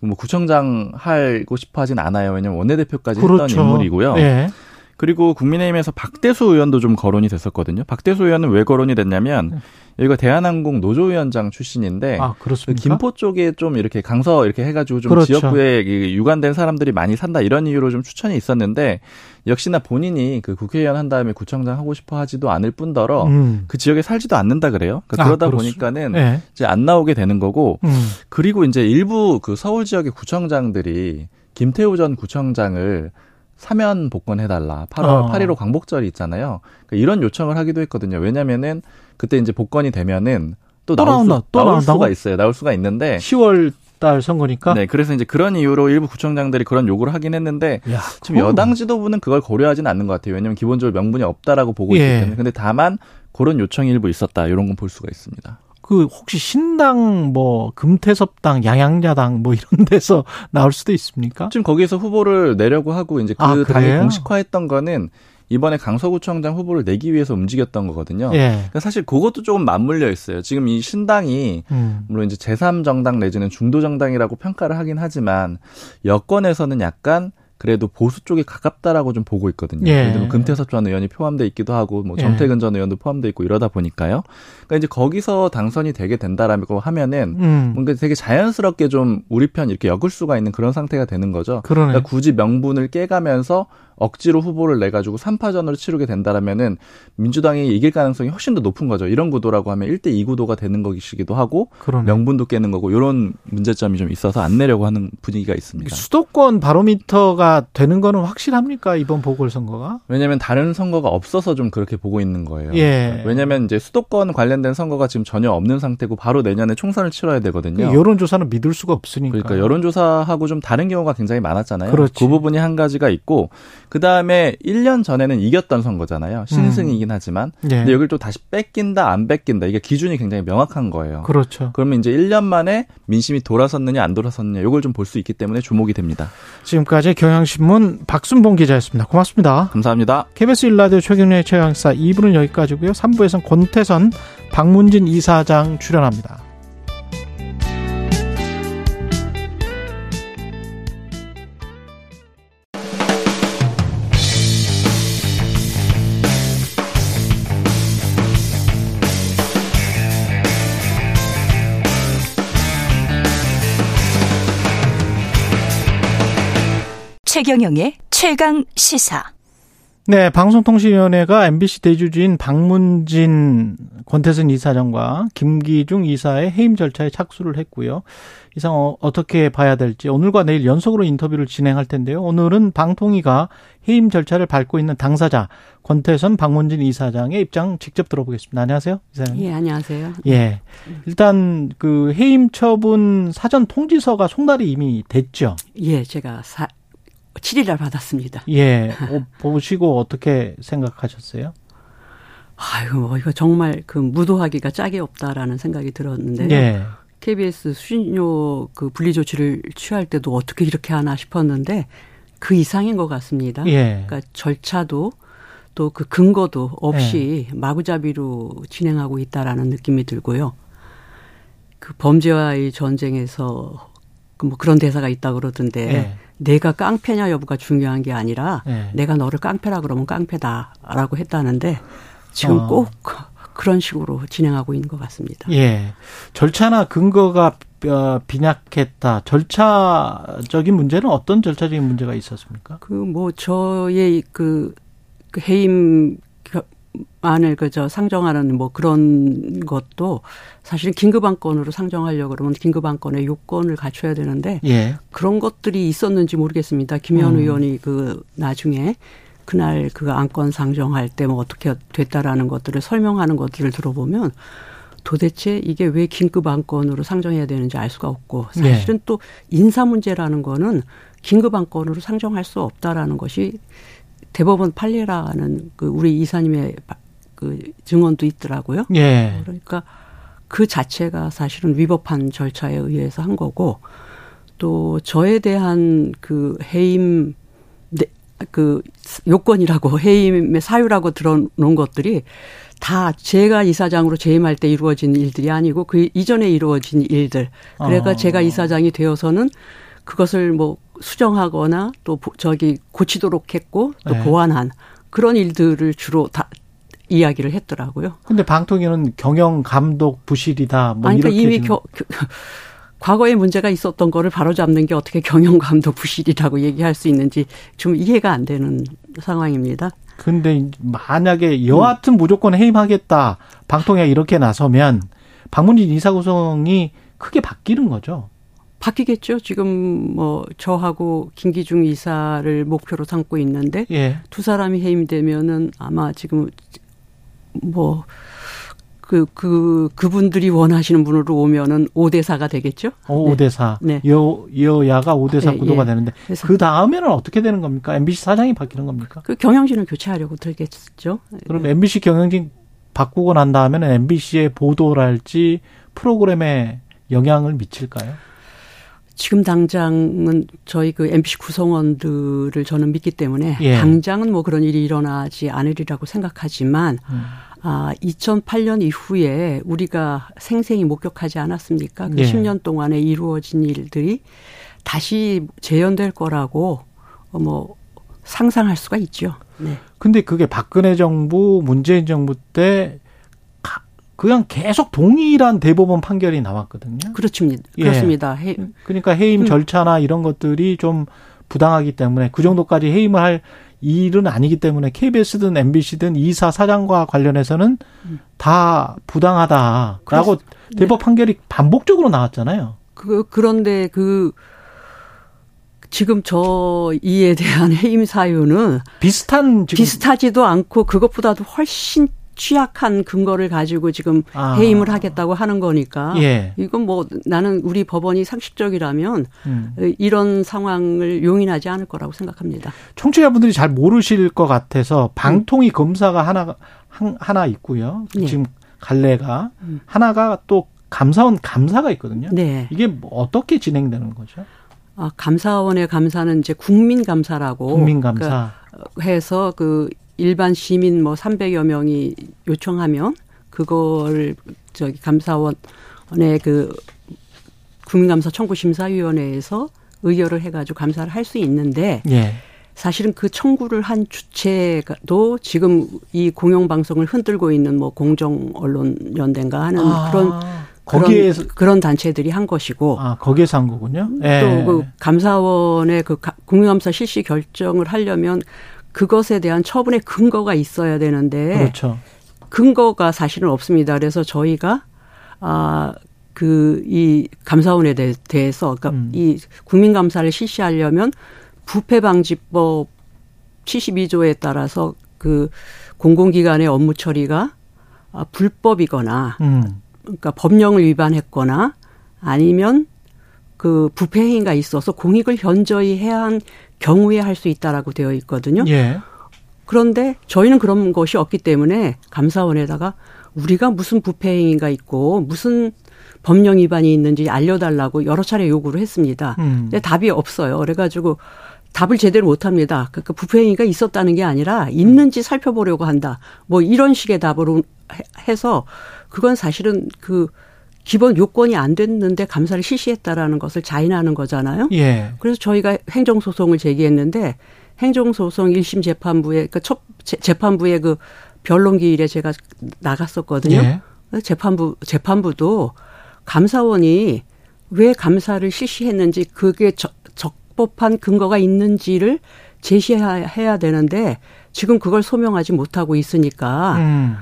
뭐 구청장 하고 싶어 하진 않아요. 왜냐면 원내대표까지 그렇죠. 했던 인물이고요. 예. 그리고 국민의힘에서 박대수 의원도 좀 거론이 됐었거든요. 박대수 의원은 왜 거론이 됐냐면 여기가 대한항공 노조위원장 출신인데 네. 아, 그 그렇습니까? 김포 쪽에 좀 이렇게 강서 이렇게 해가지고 좀 그렇죠. 지역구에 이 유관된 사람들이 많이 산다 이런 이유로 좀 추천이 있었는데 역시나 본인이 그 국회의원 한 다음에 구청장 하고 싶어 하지도 않을 뿐더러 음. 그 지역에 살지도 않는다 그래요. 그러니까 아, 그러다 그렇습니다. 보니까는 예. 이제 안 나오게 되는 거고 음. 그리고 이제 일부 그 서울 지역의 구청장들이 김태우 전 구청장을 사면 복권해달라. 8월 어. 8.15 광복절이 있잖아요. 그러니까 이런 요청을 하기도 했거든요. 왜냐면은 그때 이제 복권이 되면은 또, 또 나올, 나온다. 수, 또 나올 나온다고? 수가 있어요. 나올 수가 있는데 10월 달 선거니까. 네, 그래서 이제 그런 이유로 일부 구청장들이 그런 요구를 하긴 했는데 야, 지금 그건 여당 지도부는 그걸 고려하지는 않는 것 같아요. 왜냐하면 기본적으로 명분이 없다라고 보고 있기 예. 때문에. 근데 다만 그런 요청이 일부 있었다. 이런 건 볼 수가 있습니다. 그 혹시 신당 뭐 금태섭당 양양야당 뭐 이런 *laughs* 데서 나올 수도 있습니까? 지금 거기에서 후보를 내려고 하고 이제 그 아, 당이? 공식화했던 거는 이번에 강서구청장 후보를 내기 위해서 움직였던 거거든요. 예. 그러니까 사실 그것도 조금 맞물려 있어요. 지금 이 신당이 음. 물론 이제 제3정당 내지는 중도정당이라고 평가를 하긴 하지만 여권에서는 약간 그래도 보수 쪽에 가깝다라고 좀 보고 있거든요. 예. 예를 들면 금태섭 전 의원이 포함돼 있기도 하고 뭐 예. 정태근 전 의원도 포함돼 있고 이러다 보니까요. 그러니까 이제 거기서 당선이 되게 된다라고 하면은 음. 뭔가 되게 자연스럽게 좀 우리 편 이렇게 엮을 수가 있는 그런 상태가 되는 거죠. 그러네. 그러니까 굳이 명분을 깨가면서 억지로 후보를 내 가지고 3파전으로 치르게 된다라면은 민주당이 이길 가능성이 훨씬 더 높은 거죠. 이런 구도라고 하면 1대 2 구도가 되는 것이기도 하고 그러네. 명분도 깨는 거고 이런 문제점이 좀 있어서 안 내려고 하는 분위기가 있습니다. 수도권 바로미터가 되는 거는 확실합니까? 이번 보궐선거가? 왜냐하면 다른 선거가 없어서 좀 그렇게 보고 있는 거예요. 예. 왜냐하면 이제 수도권 관련된 선거가 지금 전혀 없는 상태고 바로 내년에 총선을 치러야 되거든요. 그 여론조사는 믿을 수가 없으니까. 그러니까 여론조사하고 좀 다른 경우가 굉장히 많았잖아요. 그렇지. 그 부분이 한 가지가 있고 그 다음에 1년 전에는 이겼던 선거잖아요. 신승이긴 하지만. 예. 근데 여기를 또 다시 뺏긴다 안 뺏긴다 이게 기준이 굉장히 명확한 거예요. 그렇죠. 그러면 이제 1년 만에 민심이 돌아섰느냐 안 돌아섰느냐 이걸 좀 볼 수 있기 때문에 주목이 됩니다. 지금까지 경향신문 박순봉 기자였습니다. 고맙습니다. 감사합니다. KBS 일라디오 최경련의 최강사 2부는 여기까지고요. 3부에서는 권태선, 박문진 이사장 출연합니다. 최경영의 최강 시사. 네, 방송통신위원회가 MBC 대주주인 박문진 권태선 이사장과 김기중 이사의 해임 절차에 착수를 했고요. 이상 어, 어떻게 봐야 될지 오늘과 내일 연속으로 인터뷰를 진행할 텐데요. 오늘은 방통위가 해임 절차를 밟고 있는 당사자 권태선 박문진 이사장의 입장 직접 들어보겠습니다. 안녕하세요, 이사장님. 예, 안녕하세요. 예. 일단 그 해임 처분 사전 통지서가 송달이 이미 됐죠. 예, 제가 사, 7일날 받았습니다. 예. 어, 보시고 어떻게 생각하셨어요? 아유, 뭐 이거 정말 그 무도하기가 짝이 없다라는 생각이 들었는데요. 예. KBS 수신료 그 분리 조치를 취할 때도 어떻게 이렇게 하나 싶었는데 그 이상인 것 같습니다. 예. 그러니까 절차도 또 그 근거도 없이 마구잡이로 진행하고 있다라는 느낌이 들고요. 그 범죄와의 전쟁에서 그뭐 그런 대사가 있다 그러던데 예. 내가 깡패냐 여부가 중요한 게 아니라 예. 내가 너를 깡패라 그러면 깡패다라고 했다는데 지금 어. 꼭 그런 식으로 진행하고 있는 것 같습니다. 예. 절차나 근거가 어, 빈약했다. 절차적인 문제는 어떤 절차적인 문제가 있었습니까? 그 뭐 저의 그, 그 해임 겨- 안을 그저 상정하는 뭐 그런 것도 사실은 긴급안건으로 상정하려고 그러면 긴급안건의 요건을 갖춰야 되는데 예. 그런 것들이 있었는지 모르겠습니다. 김현 음. 의원이 그 나중에 그날 그 안건 상정할 때 뭐 어떻게 됐다라는 것들을 설명하는 것들을 들어보면 도대체 이게 왜 긴급 안건으로 상정해야 되는지 알 수가 없고 네. 사실은 또 인사 문제라는 거는 긴급 안건으로 상정할 수 없다라는 것이 대법원 판례라는 그 우리 이사님의 바- 그 증언도 있더라고요. 예. 그러니까 그 자체가 사실은 위법한 절차에 의해서 한 거고 또 저에 대한 그 해임 네, 그 요건이라고 *laughs* 해임의 사유라고 들어놓은 것들이 다 제가 이사장으로 재임할 때 이루어진 일들이 아니고 그 이전에 이루어진 일들. 그러니까 어. 제가 이사장이 되어서는 그것을 뭐 수정하거나 또 보- 저기 고치도록 했고 또 네. 보완한 그런 일들을 주로 다 이야기를 했더라고요. 근데 방통위는 경영 감독 부실이다. 뭐 아니, 그러니까 이미 겨, 겨- *laughs* 과거에 문제가 있었던 거를 바로잡는 게 어떻게 경영 감독 부실이라고 얘기할 수 있는지 좀 이해가 안 되는 상황입니다. 근데 만약에 여하튼 무조건 해임하겠다. 방통위가 이렇게 나서면 박문진 이사 구성이 크게 바뀌는 거죠. 바뀌겠죠. 지금 뭐 저하고 김기중 이사를 목표로 삼고 있는데 예. 두 사람이 해임되면은 아마 지금 뭐 그, 그, 그분들이 원하시는 분으로 오면은 5대4가 되겠죠? 어, 5대4. 네. 여, 여야가 5대4 네, 구도가 예. 되는데 그 다음에는 어떻게 되는 겁니까? MBC 사장이 바뀌는 겁니까? 그 경영진을 교체하려고 들겠죠? 그럼 MBC 경영진 바꾸고 난 다음에는 MBC의 보도랄지 프로그램에 영향을 미칠까요? 지금 당장은 저희 그 MBC 구성원들을 저는 믿기 때문에 예. 당장은 뭐 그런 일이 일어나지 않으리라고 생각하지만 음. 아, 2008년 이후에 우리가 생생히 목격하지 않았습니까? 그 예. 10년 동안에 이루어진 일들이 다시 재현될 거라고 어, 뭐 상상할 수가 있죠. 네. 근데 그게 박근혜 정부, 문재인 정부 때 가- 그냥 계속 동일한 대법원 판결이 나왔거든요. 그렇습니다. 예. 그렇습니다. 해- 그러니까 해임 음. 절차나 이런 것들이 좀 부당하기 때문에 그 정도까지 해임을 할 일은 아니기 때문에 KBS든 MBC든 이사 사장과 관련해서는 다 부당하다라고 대법 판결이 반복적으로 나왔잖아요. 그 그런데 그 지금 저 이에 대한 *laughs* 해임 사유는 비슷한 지금 비슷하지도 않고 그것보다도 훨씬 취약한 근거를 가지고 지금 아. 해임을 하겠다고 하는 거니까 예. 이건 뭐 나는 우리 법원이 상식적이라면 음. 이런 상황을 용인하지 않을 거라고 생각합니다. 청취자분들이 잘 모르실 것 같아서 방통위 검사가 하나 한- 하나 있고요. 네. 지금 갈래가 음. 하나가 또 감사원 감사가 있거든요. 네. 이게 뭐 어떻게 진행되는 거죠? 아, 감사원의 감사는 이제 국민 감사라고 국민 감사. 그러니까 해서 그 일반 시민 뭐 300여 명이 요청하면 그걸 저기 감사원의 그 국민감사 청구 심사위원회에서 의결을 해가지고 감사를 할 수 있는데 예. 사실은 그 청구를 한 주체도 지금 이 공영방송을 흔들고 있는 뭐 공정 언론 연대인가 하는 아, 그런 거기에서 그런, 그런 단체들이 한 것이고 아 거기에서 한 거군요. 예. 또그 감사원의 그 가- 국민감사 실시 결정을 하려면 그것에 대한 처분의 근거가 있어야 되는데 그렇죠. 근거가 사실은 없습니다. 그래서 저희가 아 그 이 감사원에 대, 대해서 그러니까 음. 이 국민 감사를 실시하려면 부패 방지법 72조에 따라서 그 공공기관의 업무 처리가 아, 불법이거나 음. 그러니까 법령을 위반했거나 아니면 그 부패 행위가 있어서 공익을 현저히 해야 한 경우에 할 수 있다라고 되어 있거든요. 예. 그런데 저희는 그런 것이 없기 때문에 감사원에다가 우리가 무슨 부패 행위가 있고 무슨 법령 위반이 있는지 알려달라고 여러 차례 요구를 했습니다. 음. 근데 답이 없어요. 그래가지고 답을 제대로 못합니다. 그러니까 부패 행위가 있었다는 게 아니라 있는지 살펴보려고 한다. 뭐 이런 식의 답으로 해- 해서 그건 사실은 그 기본 요건이 안 됐는데 감사를 실시했다라는 것을 자인하는 거잖아요. 예. 그래서 저희가 행정소송을 제기했는데 행정소송 1심 재판부에 그첫 재판부의 그 변론기일에 제가 나갔었거든요. 예. 재판부 재판부도 감사원이 왜 감사를 실시했는지 그게 적, 적법한 근거가 있는지를 제시해야 되는데 지금 그걸 소명하지 못하고 있으니까 음.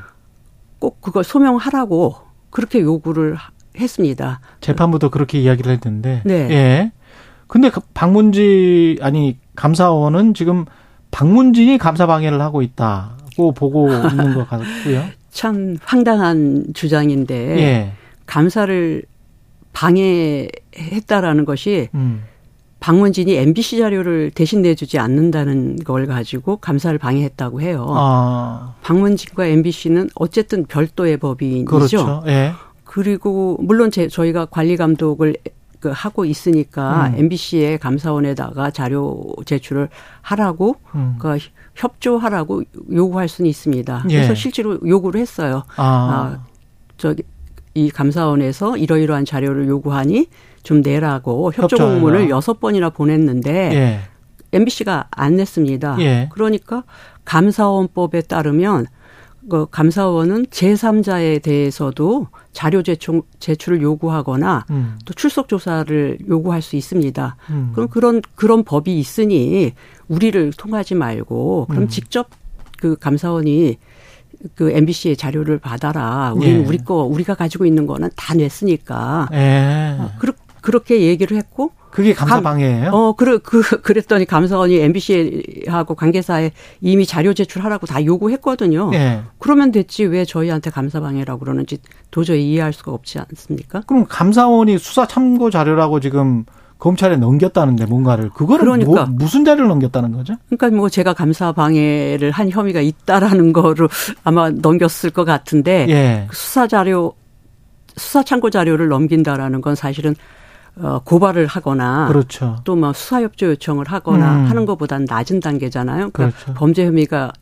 꼭 그걸 소명하라고 그렇게 요구를 했습니다. 재판부도 그렇게 이야기를 했는데. 네. 예. 근데 그 박문지 아니 감사원은 지금 박문진이 감사 방해를 하고 있다고 보고 있는 것 같고요. *laughs* 참 황당한 주장인데 예. 감사를 방해했다라는 것이 음. 방문진이 MBC 자료를 대신 내주지 않는다는 걸 가지고 감사를 방해했다고 해요. 아. 방문진과 MBC는 어쨌든 별도의 법인이죠. 그렇죠. 예. 그리고 물론 제, 저희가 관리 감독을 그 하고 있으니까 음. MBC의 감사원에다가 자료 제출을 하라고 음. 그 협조하라고 요구할 수는 있습니다. 예. 그래서 실제로 요구를 했어요. 아. 저기 이 감사원에서 이러이러한 자료를 요구하니 좀 내라고 협조. 공문을 여섯 번이나 보냈는데 예. MBC가 안 냈습니다. 예. 그러니까 감사원법에 따르면 그 감사원은 제3자에 대해서도 자료 제출, 제출을 요구하거나 음. 또 출석 조사를 요구할 수 있습니다. 음. 그럼 그런 그런 법이 있으니 우리를 통하지 말고 그럼 음. 직접 그 감사원이 그 MBC의 자료를 받아라. 우리는 예. 우리 거 우리가 가지고 있는 거는 다 냈으니까. 예. 그렇 그렇게 얘기를 했고 그게 감사 감- 방해예요? 어, 그, 그, 그랬더니 감사원이 MBC하고 관계사에 이미 자료 제출하라고 다 요구했거든요. 예. 그러면 됐지 왜 저희한테 감사 방해라고 그러는지 도저히 이해할 수가 없지 않습니까? 그럼 감사원이 수사 참고 자료라고 지금 검찰에 넘겼다는데 뭔가를 그거는 그러니까. 뭐, 무슨 자료를 넘겼다는 거죠? 그러니까 뭐 제가 감사 방해를 한 혐의가 있다라는 거로 아마 넘겼을 것 같은데 예. 수사 자료 수사 참고 자료를 넘긴다라는 건 사실은 어, 고발을 하거나 그렇죠. 또뭐 수사 협조 요청을 하거나 음. 하는 것보다는 낮은 단계잖아요. 그러니까 그렇죠. 범죄 혐의가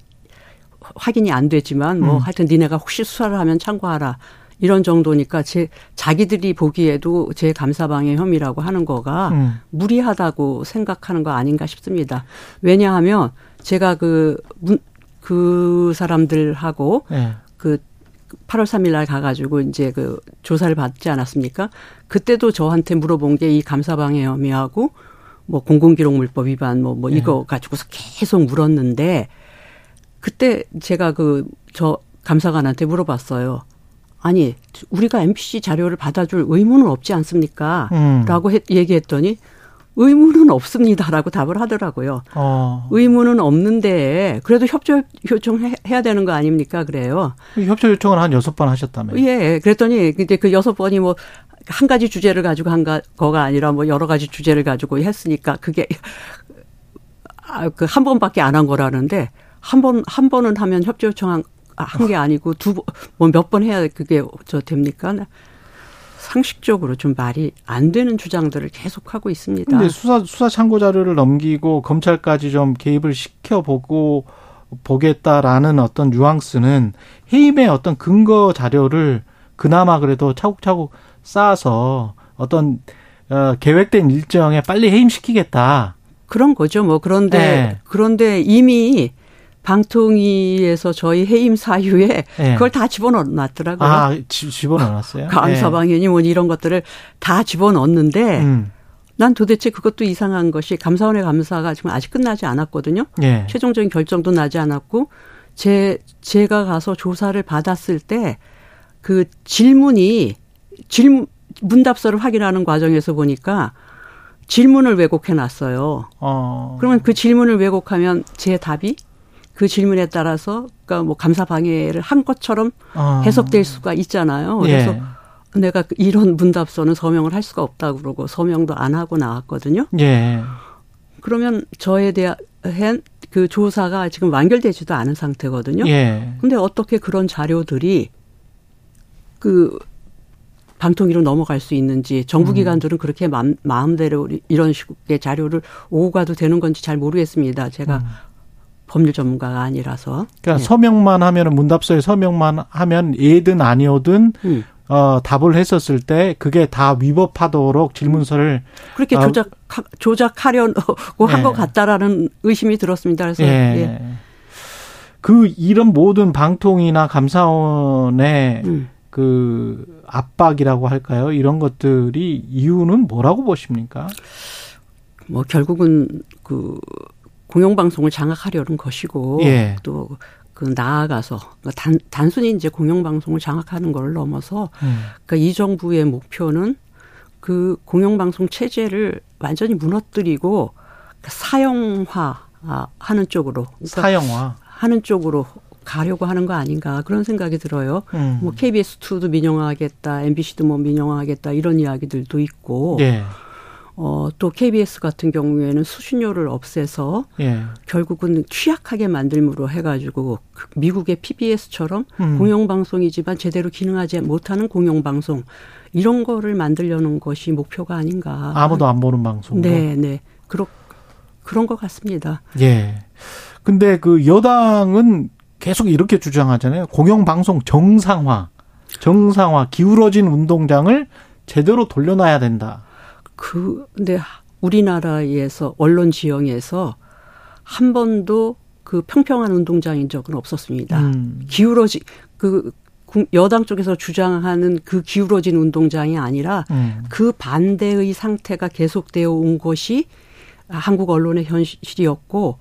확인이 안 되지만 뭐 음. 하여튼 니네가 혹시 수사를 하면 참고하라. 이런 정도니까 제 자기들이 보기에도 제 감사방해 혐의라고 하는 거가 음. 무리하다고 생각하는 거 아닌가 싶습니다. 왜냐하면 제가 그, 문, 그 사람들하고 예. 그 8월 3일 날 가가지고 이제 그 조사를 받지 않았습니까? 그때도 저한테 물어본 게 이 감사방해 혐의하고 뭐 공공기록물법 위반 뭐, 뭐 네. 이거 가지고서 계속 물었는데 그때 제가 그 저 감사관한테 물어봤어요. 아니, 우리가 MBC 자료를 받아줄 의무는 없지 않습니까? 음. 라고 얘기했더니 의무는 없습니다라고 답을 하더라고요. 어. 의무는 없는데 그래도 협조 요청해야 되는 거 아닙니까? 그래요. 협조 요청을 한 여섯 번 하셨다며요. 예. 그랬더니 이제 그 여섯 번이 뭐 한 가지 주제를 가지고 한 가- 거가 아니라 뭐 여러 가지 주제를 가지고 했으니까 그게 아, 그 한 번밖에 안 한 거라는데 한 번, 한 번은 하면 협조 요청 한게 아니고 두 번, 뭐 몇 번 해야 그게 저 됩니까? 상식적으로 좀 말이 안 되는 주장들을 계속 하고 있습니다. 근데 수사 수사 참고 자료를 넘기고 검찰까지 좀 개입을 시켜보고 보겠다라는 어떤 뉘앙스는 해임의 어떤 근거 자료를 그나마 그래도 차곡차곡 쌓아서 어떤 어, 계획된 일정에 빨리 해임시키겠다. 그런 거죠. 뭐 그런데 네. 그런데 이미 방통위에서 저희 해임 사유에 네. 그걸 다 집어넣었더라고요. 아, 지- 집어넣었어요? 감사방해니 뭐 이런 것들을 다 집어넣었는데 음. 난 도대체 그것도 이상한 것이 감사원의 감사가 지금 아직 끝나지 않았거든요. 예. 최종적인 결정도 나지 않았고 제 제가 가서 조사를 받았을 때 그 질문이 질 문답서를 확인하는 과정에서 보니까 질문을 왜곡해 놨어요. 어. 그러면 그 질문을 왜곡하면 제 답이 그 질문에 따라서 그러니까 뭐 감사 방해를 한 것처럼 어. 해석될 수가 있잖아요. 그래서 예. 내가 그 이런 문답서는 서명을 할 수가 없다고 그러고 서명도 안 하고 나왔거든요. 예. 그러면 저에 대한 그 조사가 지금 완결되지도 않은 상태거든요. 예. 근데 어떻게 그런 자료들이 그 방통위로 넘어갈 수 있는지 정부 음. 기관들은 그렇게 마음, 마음대로 이런 식의 자료를 오고 가도 되는 건지 잘 모르겠습니다. 제가 법률 전문가가 아니라서. 그러니까 네. 서명만 하면은 문답서에 서명만 하면 예든 아니오든 음. 어 답을 했었을 때 그게 다 위법하도록 질문서를 그렇게 아, 조작 조작하려고 한 예. 것 같다라는 의심이 들었습니다. 그래서 예. 예. 그 이런 모든 방통이나 감사원의 음. 그 압박이라고 할까요? 이런 것들이 이유는 뭐라고 보십니까? 뭐 결국은 그 공영방송을 장악하려는 것이고 예. 또그 나아가서 그러니까 단 단순히 이제 공영방송을 장악하는 걸 넘어서 음. 그러니까 이 정부의 목표는 그 공영방송 체제를 완전히 무너뜨리고 사형화 하는 쪽으로 그러니까 사형화. 하는 쪽으로 가려고 하는 거 아닌가 그런 생각이 들어요. 음. 뭐 KBS2도 민영화하겠다, MBC도 뭐 민영화하겠다 이런 이야기들도 있고 예. 어, 또 KBS 같은 경우에는 수신료를 없애서 예. 결국은 취약하게 만들므로 해가지고 그 미국의 PBS처럼 음. 공영방송이지만 제대로 기능하지 못하는 공영방송 이런 거를 만들려는 것이 목표가 아닌가. 아무도 안 보는 방송. 네, 네. 그렇, 그런 것 같습니다. 예. 근데 그 여당은 계속 이렇게 주장하잖아요. 공영방송 정상화, 정상화, 기울어진 운동장을 제대로 돌려놔야 된다. 그, 근데 우리나라에서 언론 지형에서 한 번도 그 평평한 운동장인 적은 없었습니다. 음. 기울어지, 그, 여당 쪽에서 주장하는 그 기울어진 운동장이 아니라 음. 그 반대의 상태가 계속되어 온 것이 한국 언론의 현실이었고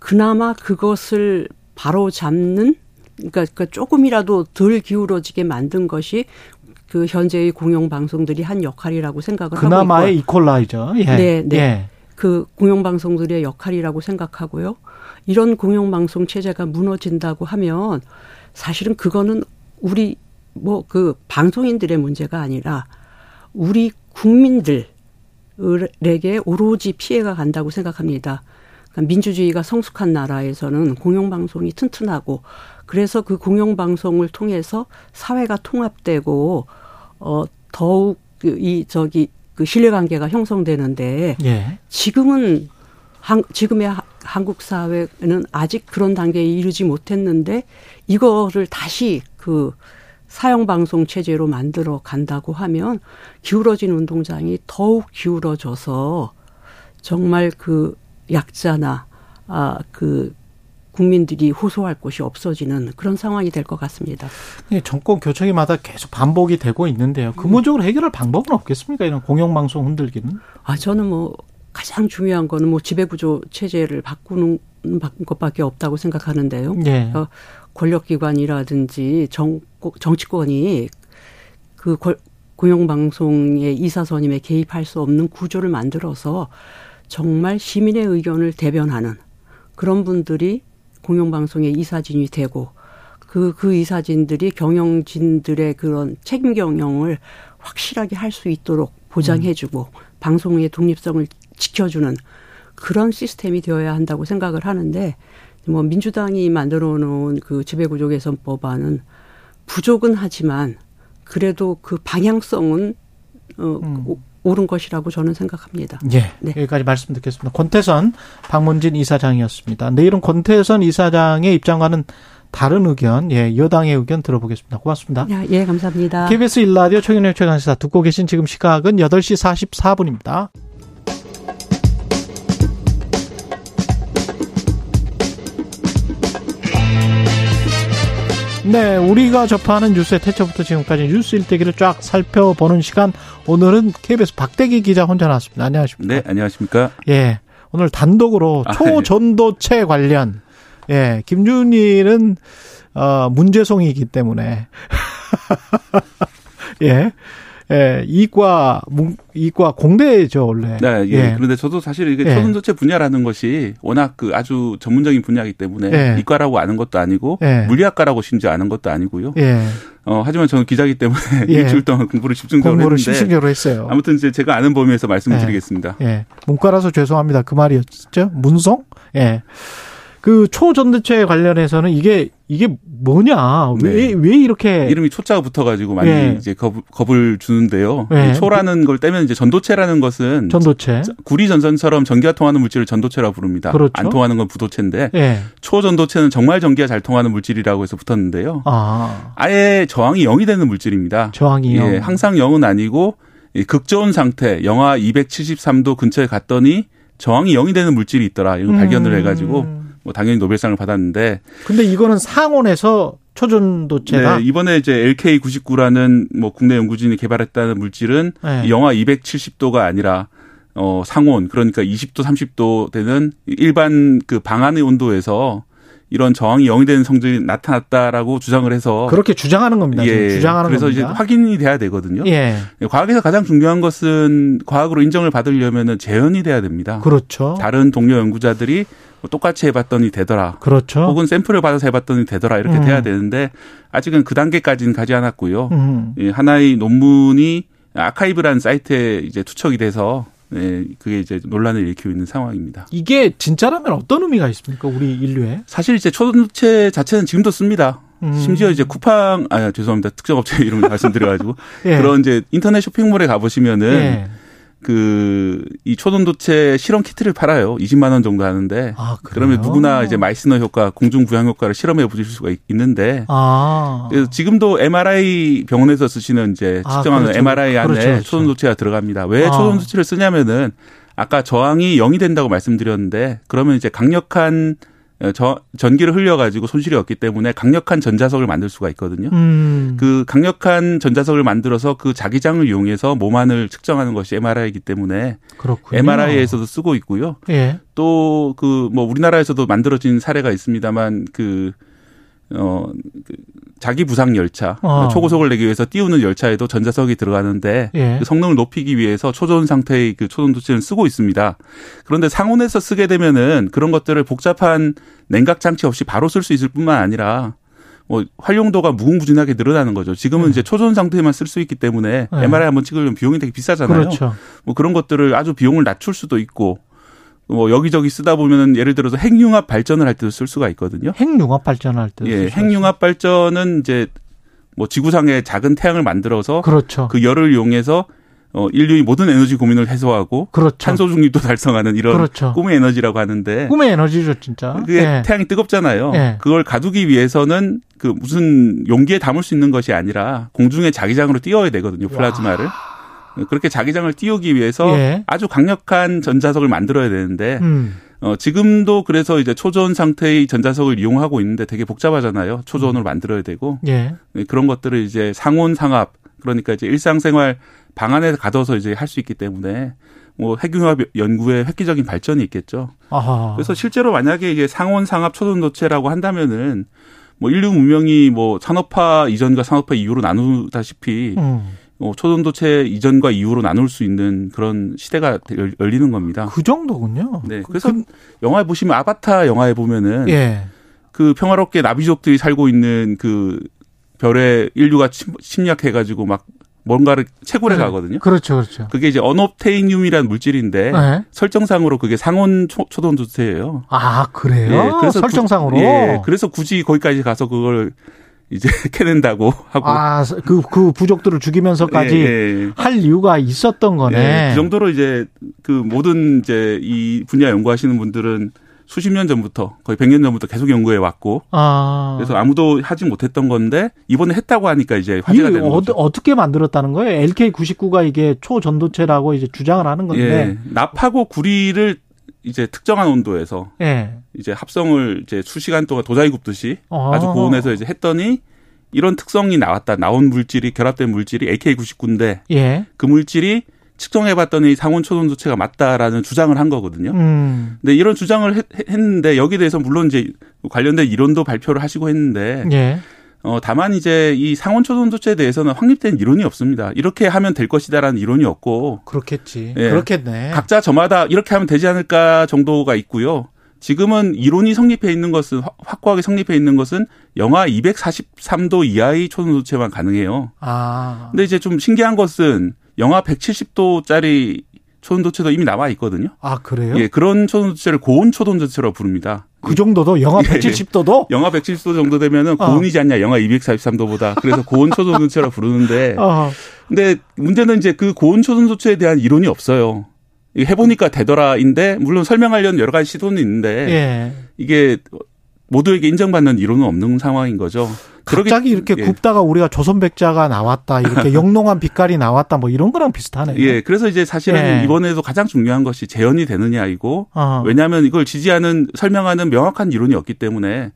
그나마 그것을 바로 잡는 그러니까, 그러니까 조금이라도 덜 기울어지게 만든 것이 그 현재의 공영 방송들이 한 역할이라고 생각을 하고 있고요. 그나마의 이퀄라이저. 예. 네, 네. 예. 그 공영 방송들의 역할이라고 생각하고요. 이런 공영 방송 체제가 무너진다고 하면 사실은 그거는 우리 뭐 그 방송인들의 문제가 아니라 우리 국민들에게 오로지 피해가 간다고 생각합니다. 그러니까 민주주의가 성숙한 나라에서는 공영방송이 튼튼하고 그래서 그 공영방송을 통해서 사회가 통합되고 어 더욱 그이 저기 그 신뢰 관계가 형성되는데 예. 지금은 한, 지금의 하, 한국 사회는 아직 그런 단계에 이르지 못했는데 이거를 다시 그 사형 방송 체제로 만들어 간다고 하면 기울어진 운동장이 더욱 기울어져서 정말 그 약자나 아그 국민들이 호소할 곳이 없어지는 그런 상황이 될 것 같습니다. 정권 교체기마다 계속 반복이 되고 있는데요. 근본적으로 해결할 방법은 없겠습니까? 이런 공영방송 흔들기는? 아 저는 뭐 가장 중요한 거는 뭐 지배구조 체제를 바꾸는 것밖에 없다고 생각하는데요. 예. 어, 권력기관이라든지 정, 정치권이 그 공영방송의 이사선임에 개입할 수 없는 구조를 만들어서 정말 시민의 의견을 대변하는 그런 분들이 공영방송의 이사진이 되고 그, 그 이사진들이 경영진들의 그런 책임 경영을 확실하게 할 수 있도록 보장해주고 음. 방송의 독립성을 지켜주는 그런 시스템이 되어야 한다고 생각을 하는데 뭐 민주당이 만들어 놓은 그 지배구조 개선 법안은 부족은 하지만 그래도 그 방향성은 어 음. 옳은 것이라고 저는 생각합니다. 예. 네. 여기까지 말씀 듣겠습니다. 권태선 박문진 이사장이었습니다. 내일은 권태선 이사장의 입장과는 다른 의견, 예, 여당의 의견 들어보겠습니다. 고맙습니다. 야, 예, 감사합니다. KBS 일라디오 최경영 최강시사 듣고 계신 지금 시각은 8시 44분입니다. 네, 우리가 접하는 뉴스의 태초부터 지금까지 뉴스 일대기를 쫙 살펴보는 시간. 오늘은 KBS 박대기 기자 혼자 나왔습니다. 안녕하십니까? 네, 안녕하십니까? 예, 오늘 단독으로 초전도체 아, 관련 예, 김준일은 어 문제송이기 때문에 *laughs* 예. 예, 이과 이과 공대죠 원래. 네, 예. 예. 그런데 저도 사실 이게 예. 초전도체 분야라는 것이 워낙 그 아주 전문적인 분야이기 때문에 예. 이과라고 아는 것도 아니고 예. 물리학과라고 심지어 아는 것도 아니고요. 예. 어, 하지만 저는 기자기 때문에 *laughs* 예. 일주일 동안 공부를 집중적으로 공부를 했는데 집중적으로 했어요. 아무튼 이제 제가 아는 범위에서 말씀을 드리겠습니다. 예. 문과라서 죄송합니다. 그 말이었죠. 문송? 예. 그 초전도체 관련해서는 이게 이게 뭐냐 왜왜 네. 왜 이렇게 이름이 초자가 붙어가지고 많이 네. 이제 겁, 겁을 주는데요. 네. 초라는 걸 떼면 이제 전도체라는 것은 전도체 구리 전선처럼 전기가 통하는 물질을 전도체라고 부릅니다. 그렇죠. 안 통하는 건 부도체인데 네. 초전도체는 정말 전기가 잘 통하는 물질이라고 해서 붙었는데요. 아. 아예 저항이 0이 되는 물질입니다. 저항이 0. 예, 항상 0은 아니고 극저온 상태 영하 273도 근처에 갔더니 저항이 0이 되는 물질이 있더라. 이걸 음. 발견을 해가지고 뭐 당연히 노벨상을 받았는데. 근데 이거는 상온에서 초전도체다. 네, 이번에 이제 LK99라는 뭐 국내 연구진이 개발했다는 물질은 네. 영하 270도가 아니라 어 상온 그러니까 20도 30도 되는 일반 그 방안의 온도에서 이런 저항이 0이 되는 성질이 나타났다라고 주장을 해서 그렇게 주장하는 겁니다. 예. 주장하는 그래서 겁니다. 이제 확인이 돼야 되거든요. 예. 과학에서 가장 중요한 것은 과학으로 인정을 받으려면은 재현이 돼야 됩니다. 그렇죠. 다른 동료 연구자들이 똑같이 해봤더니 되더라. 그렇죠. 혹은 샘플을 받아서 해봤더니 되더라 이렇게 음. 돼야 되는데 아직은 그 단계까지는 가지 않았고요. 음. 예, 하나의 논문이 아카이브라는 사이트에 이제 투척이 돼서 네, 그게 이제 논란을 일으키고 있는 상황입니다. 이게 진짜라면 어떤 의미가 있습니까? 우리 인류에? 사실 이제 초전도체 자체는 지금도 씁니다. 음. 심지어 이제 쿠팡 아 죄송합니다 특정 업체 *laughs* 이름 말씀드려가지고 *laughs* 예. 그런 이제 인터넷 쇼핑몰에 가보시면은 예. 그 이 초전도체 실험 키트를 팔아요. 20만 원 정도 하는데 아, 그러면 누구나 이제 마이스너 효과, 공중 부양 효과를 실험해 보실 수가 있는데 아. 그래서 지금도 MRI 병원에서 쓰시는 이제 아, 측정하는 아, 그렇죠. MRI 안에 그렇죠, 그렇죠. 초전도체가 들어갑니다. 왜 아. 초전도체를 쓰냐면은 아까 저항이 0이 된다고 말씀드렸는데 그러면 이제 강력한 어, 저, 전기를 흘려가지고 손실이 없기 때문에 강력한 전자석을 만들 수가 있거든요. 음. 그 강력한 전자석을 만들어서 그 자기장을 이용해서 몸 안을 측정하는 것이 MRI이기 때문에 그렇군요. MRI에서도 쓰고 있고요. 예. 또그 뭐 우리나라에서도 만들어진 사례가 있습니다만 그 어, 그 자기 부상 열차, 어. 초고속을 내기 위해서 띄우는 열차에도 전자석이 들어가는데 예. 그 성능을 높이기 위해서 초전 상태의 그 초전 도체를 쓰고 있습니다. 그런데 상온에서 쓰게 되면은 그런 것들을 복잡한 냉각 장치 없이 바로 쓸 수 있을 뿐만 아니라 뭐 활용도가 무궁무진하게 늘어나는 거죠. 지금은 네. 이제 초전 상태만 쓸 수 있기 때문에 네. MRI 한번 찍으려면 비용이 되게 비싸잖아요. 그렇죠. 뭐 그런 것들을 아주 비용을 낮출 수도 있고 뭐 여기저기 쓰다 보면은 예를 들어서 핵융합 발전을 할 때도 쓸 수가 있거든요. 핵융합 발전할 때. 예, 핵융합 발전은 이제 뭐 지구상에 작은 태양을 만들어서 그렇죠. 그 열을 이용해서 어 인류의 모든 에너지 고민을 해소하고 그렇죠. 탄소 중립도 달성하는 이런 그렇죠. 꿈의 에너지라고 하는데 꿈의 에너지죠, 진짜. 그게 예. 태양이 뜨겁잖아요. 예. 그걸 가두기 위해서는 그 무슨 용기에 담을 수 있는 것이 아니라 공중에 자기장으로 띄워야 되거든요, 플라즈마를. 와. 그렇게 자기장을 띄우기 위해서 예. 아주 강력한 전자석을 만들어야 되는데 음. 어, 지금도 그래서 이제 초전 상태의 전자석을 이용하고 있는데 되게 복잡하잖아요. 초전으로 음. 만들어야 되고 예. 네, 그런 것들을 이제 상온 상압 그러니까 이제 일상생활 방 안에 가둬서 이제 할 수 있기 때문에 뭐 핵융합 연구에 획기적인 발전이 있겠죠. 아하. 그래서 실제로 만약에 이게 상온 상압 초전 도체라고 한다면은 뭐 인류 문명이 뭐 산업화 이전과 산업화 이후로 나누다시피 음. 어, 초전도체 이전과 이후로 나눌 수 있는 그런 시대가 열리는 겁니다. 그 정도군요. 네. 그 그래서 그, 영화에 보시면 아바타 영화에 보면은 예. 그 평화롭게 나비족들이 살고 있는 그 별에 인류가 침략해 가지고 막 뭔가를 채굴해 네. 가거든요. 그렇죠, 그렇죠. 그게 이제 언옵테이늄이라는 물질인데 네. 설정상으로 그게 상온 초, 초전도체예요. 아 그래요? 예, 그래서 설정상으로. 구, 예, 그래서 굳이 거기까지 가서 그걸 이제 *laughs* 캐낸다고 하고 아그그 그 부족들을 죽이면서까지 예, 예. 할 이유가 있었던 거네. 예, 그 정도로 이제 그 모든 이제 이 분야 연구하시는 분들은 수십 년 전부터 거의 100년 전부터 계속 연구해 왔고 아. 그래서 아무도 하지 못했던 건데 이번에 했다고 하니까 이제 화제가 되는 어, 거죠. 어떻게 만들었다는 거예요? LK99가 이게 초전도체라고 이제 주장을 하는 건데 예, 납하고 구리를 이제 특정한 온도에서 예. 이제 합성을 이제 수시간 동안 도자기 굽듯이 아. 아주 고온에서 이제 했더니 이런 특성이 나왔다. 나온 물질이 결합된 물질이 AK99인데 예. 그 물질이 측정해 봤더니 상온 초전 도체가 맞다라는 주장을 한 거거든요. 음. 근데 이런 주장을 했, 는데 여기에 대해서 물론 이제 관련된 이론도 발표를 하시고 했는데 예. 어, 다만 이제 이 상온 초전도체에 대해서는 확립된 이론이 없습니다. 이렇게 하면 될 것이다라는 이론이 없고. 그렇겠지. 예, 그렇겠네. 각자 저마다 이렇게 하면 되지 않을까 정도가 있고요. 지금은 이론이 성립해 있는 것은 확고하게 성립해 있는 것은 영하 243도 이하의 초전도체만 가능해요. 아. 근데 이제 좀 신기한 것은 영하 170도짜리 초전도체도 이미 나와 있거든요. 아 그래요? 예, 그런 초전도체를 고온 초전도체로 부릅니다. 그 정도도 영하 170도도? 예, 영하 170도 정도 되면은 어. 고온이지 않냐? 영하 243도보다. 그래서 고온 초전도체라 부르는데. *laughs* 어. 근데 문제는 이제 그 고온 초전도체에 대한 이론이 없어요. 해보니까 되더라인데 물론 설명하려는 여러 가지 시도는 있는데 예. 이게 모두에게 인정받는 이론은 없는 상황인 거죠. 갑자기 이렇게 예. 굽다가 우리가 조선백자가 나왔다, 이렇게 *laughs* 영롱한 빛깔이 나왔다, 뭐 이런 거랑 비슷하네요. 예, 그래서 이제 사실은 예. 이번에도 가장 중요한 것이 재현이 되느냐이고, 어. 왜냐하면 이걸 지지하는 설명하는 명확한 이론이 없기 때문에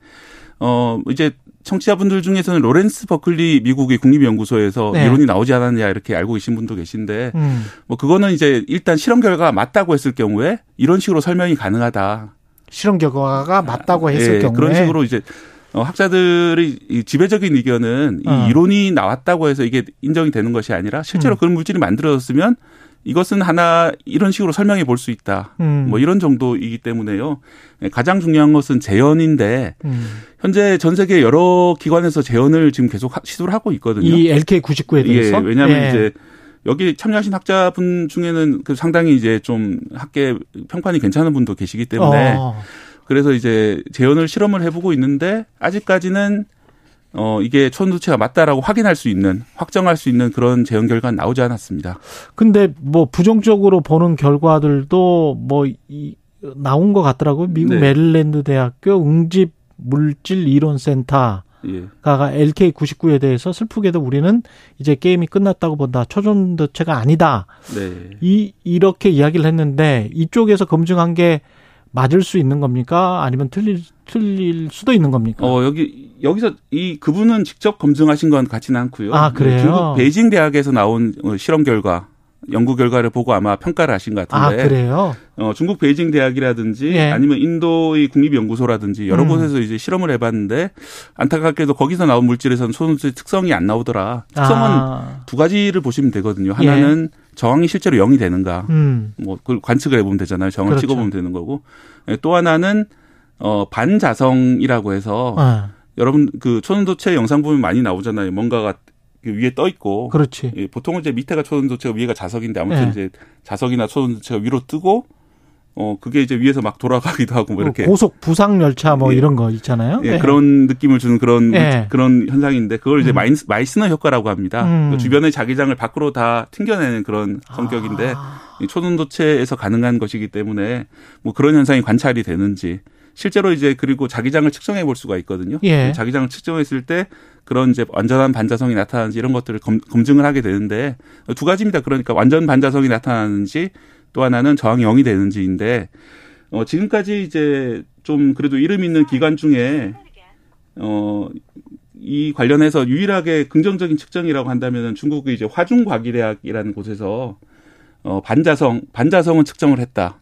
어 이제 청취자분들 중에서는 로렌스 버클리 미국의 국립연구소에서 네. 이론이 나오지 않았냐 이렇게 알고 계신 분도 계신데 음. 뭐 그거는 이제 일단 실험 결과가 맞다고 했을 경우에 이런 식으로 설명이 가능하다. 실험 결과가 맞다고 했을 예, 경우에 그런 식으로 이제 어, 학자들의 지배적인 의견은 어. 이 이론이 나왔다고 해서 이게 인정이 되는 것이 아니라 실제로 음. 그런 물질이 만들어졌으면 이것은 하나 이런 식으로 설명해 볼 수 있다. 음. 뭐 이런 정도이기 때문에요. 예, 가장 중요한 것은 재현인데 음. 현재 전 세계 여러 기관에서 재현을 지금 계속 시도를 하고 있거든요. 이 LK 99에 대해서. 예, 왜냐하면 예. 이제 여기 참여하신 학자분 중에는 그 상당히 이제 좀 학계 평판이 괜찮은 분도 계시기 때문에 어. 그래서 이제 재현을 실험을 해보고 있는데 아직까지는 어 이게 초전도체가 맞다라고 확인할 수 있는 확정할 수 있는 그런 재현 결과는 나오지 않았습니다. 근데 뭐 부정적으로 보는 결과들도 뭐 이, 나온 것 같더라고요. 미국 네. 메릴랜드 대학교 응집 물질 이론 센터 예. 가 LK 99에 대해서 슬프게도 우리는 이제 게임이 끝났다고 본다. 초전도체가 아니다. 네. 이 이렇게 이야기를 했는데 이쪽에서 검증한 게 맞을 수 있는 겁니까? 아니면 틀릴 틀릴 수도 있는 겁니까? 어 여기 여기서 이 그분은 직접 검증하신 건 같지는 않고요. 아, 그래요? 중국 베이징 대학에서 나온 어, 실험 결과 연구 결과를 보고 아마 평가를 하신 것 아, 같은데. 그래요? 어, 중국 베이징 대학이라든지 예. 아니면 인도의 국립연구소라든지 여러 음. 곳에서 이제 실험을 해봤는데 안타깝게도 거기서 나온 물질에서는 소수의 특성이 안 나오더라. 특성은 아. 두 가지를 보시면 되거든요. 하나는 저항이 실제로 0이 되는가. 음. 뭐 그걸 관측을 해보면 되잖아요. 저항을 그렇죠. 찍어보면 되는 거고. 예, 또 하나는 어 반자성이라고 해서 아, 여러분 그 초전도체 영상 보면 많이 나오잖아요. 뭔가가 그 위에 떠 있고. 그렇지. 예, 보통은 이제 밑에가 초전도체가 위에가 자석인데 아무튼 예. 이제 자석이나 초전도체가 위로 뜨고 어 그게 이제 위에서 막 돌아가기도 하고 뭐 이렇게 고속 부상 열차 뭐 예. 이런 거 있잖아요. 예, 네. 그런 느낌을 주는 그런 예. 그런 현상인데 그걸 이제 음. 마이, 마이스너 효과라고 합니다. 음. 그 주변의 자기장을 밖으로 다 튕겨내는 그런 성격인데 아. 이 초전도체에서 가능한 것이기 때문에 뭐 그런 현상이 관찰이 되는지 실제로 이제 그리고 자기장을 측정해 볼 수가 있거든요. 예. 자기장을 측정했을 때 그런 이제 완전한 반자성이 나타나는지 이런 것들을 검, 검증을 하게 되는데 두 가지입니다. 그러니까 완전 반자성이 나타나는지 또 하나는 저항이 0이 되는지인데 어 지금까지 이제 좀 그래도 이름 있는 기관 중에 어 이 관련해서 유일하게 긍정적인 측정이라고 한다면은 중국의 이제 화중과기대학이라는 곳에서 어 반자성 반자성은 측정을 했다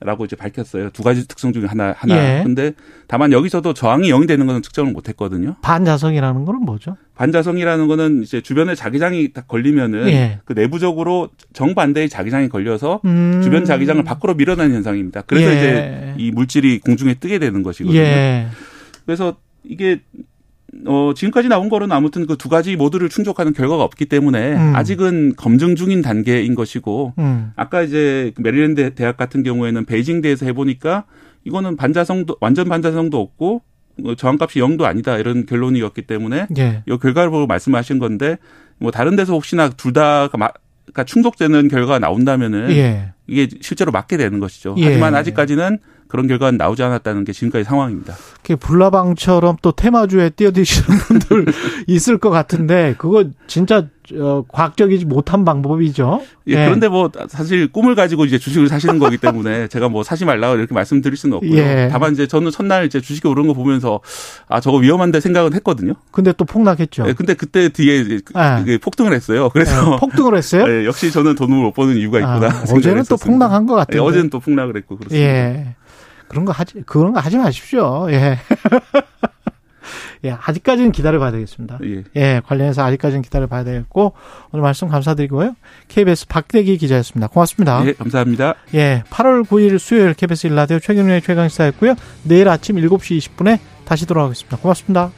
라고 이제 밝혔어요. 두 가지 특성 중에 하나 하나. 예. 근데 다만 여기서도 저항이 0이 되는 것은 측정을 못 했거든요. 반자성이라는 거는 뭐죠? 반자성이라는 거는 이제 주변에 자기장이 딱 걸리면은 예. 그 내부적으로 정반대의 자기장이 걸려서 음. 주변 자기장을 밖으로 밀어내는 현상입니다. 그래서 예. 이제 이 물질이 공중에 뜨게 되는 것이거든요. 예. 그래서 이게 어 지금까지 나온 거는 아무튼 그 두 가지 모두를 충족하는 결과가 없기 때문에 음. 아직은 검증 중인 단계인 것이고 음. 아까 이제 그 메릴랜드 대학 같은 경우에는 베이징대에서 해보니까 이거는 반자성도 완전 반자성도 없고 어, 저항값이 0도 아니다 이런 결론이었기 때문에 예. 이 결과를 보고 말씀하신 건데 뭐 다른 데서 혹시나 둘 다가 충족되는 결과가 나온다면은 예. 이게 실제로 맞게 되는 것이죠. 예. 하지만 아직까지는 그런 결과는 나오지 않았다는 게 지금까지 상황입니다. 그 불나방처럼 또 테마주에 뛰어드시는 *laughs* 분들 있을 것 같은데 그거 진짜 어, 과학적이지 못한 방법이죠. 예, 그런데 뭐 사실 꿈을 가지고 이제 주식을 사시는 거기 때문에 *laughs* 제가 뭐 사지 말라고 이렇게 말씀드릴 수는 없고요. 예. 다만 이제 저는 첫날 이제 주식이 오른 거 보면서 아 저거 위험한데 생각은 했거든요. 근데 또 폭락했죠. 예, 근데 그때 뒤에 그- 예. 그게 폭등을 했어요. 그래서 예, 폭등을 했어요? *laughs* 예, 역시 저는 돈을 못 버는 이유가 있구나. 아, 어제는 또 했었습니다. 폭락한 것. 예, 어제는 또 폭락을 했고 그렇습니다. 예. 그런 거 하지, 그런 거 하지 마십시오. 예. *laughs* 예, 아직까지는 기다려봐야 되겠습니다. 예. 관련해서 아직까지는 기다려봐야 되겠고, 오늘 말씀 감사드리고요. KBS 박대기 기자였습니다. 고맙습니다. 예, 감사합니다. 예, 8월 9일 수요일 KBS 일라디오 최경련의 최강시사였고요. 내일 아침 7시 20분에 다시 돌아오겠습니다. 고맙습니다.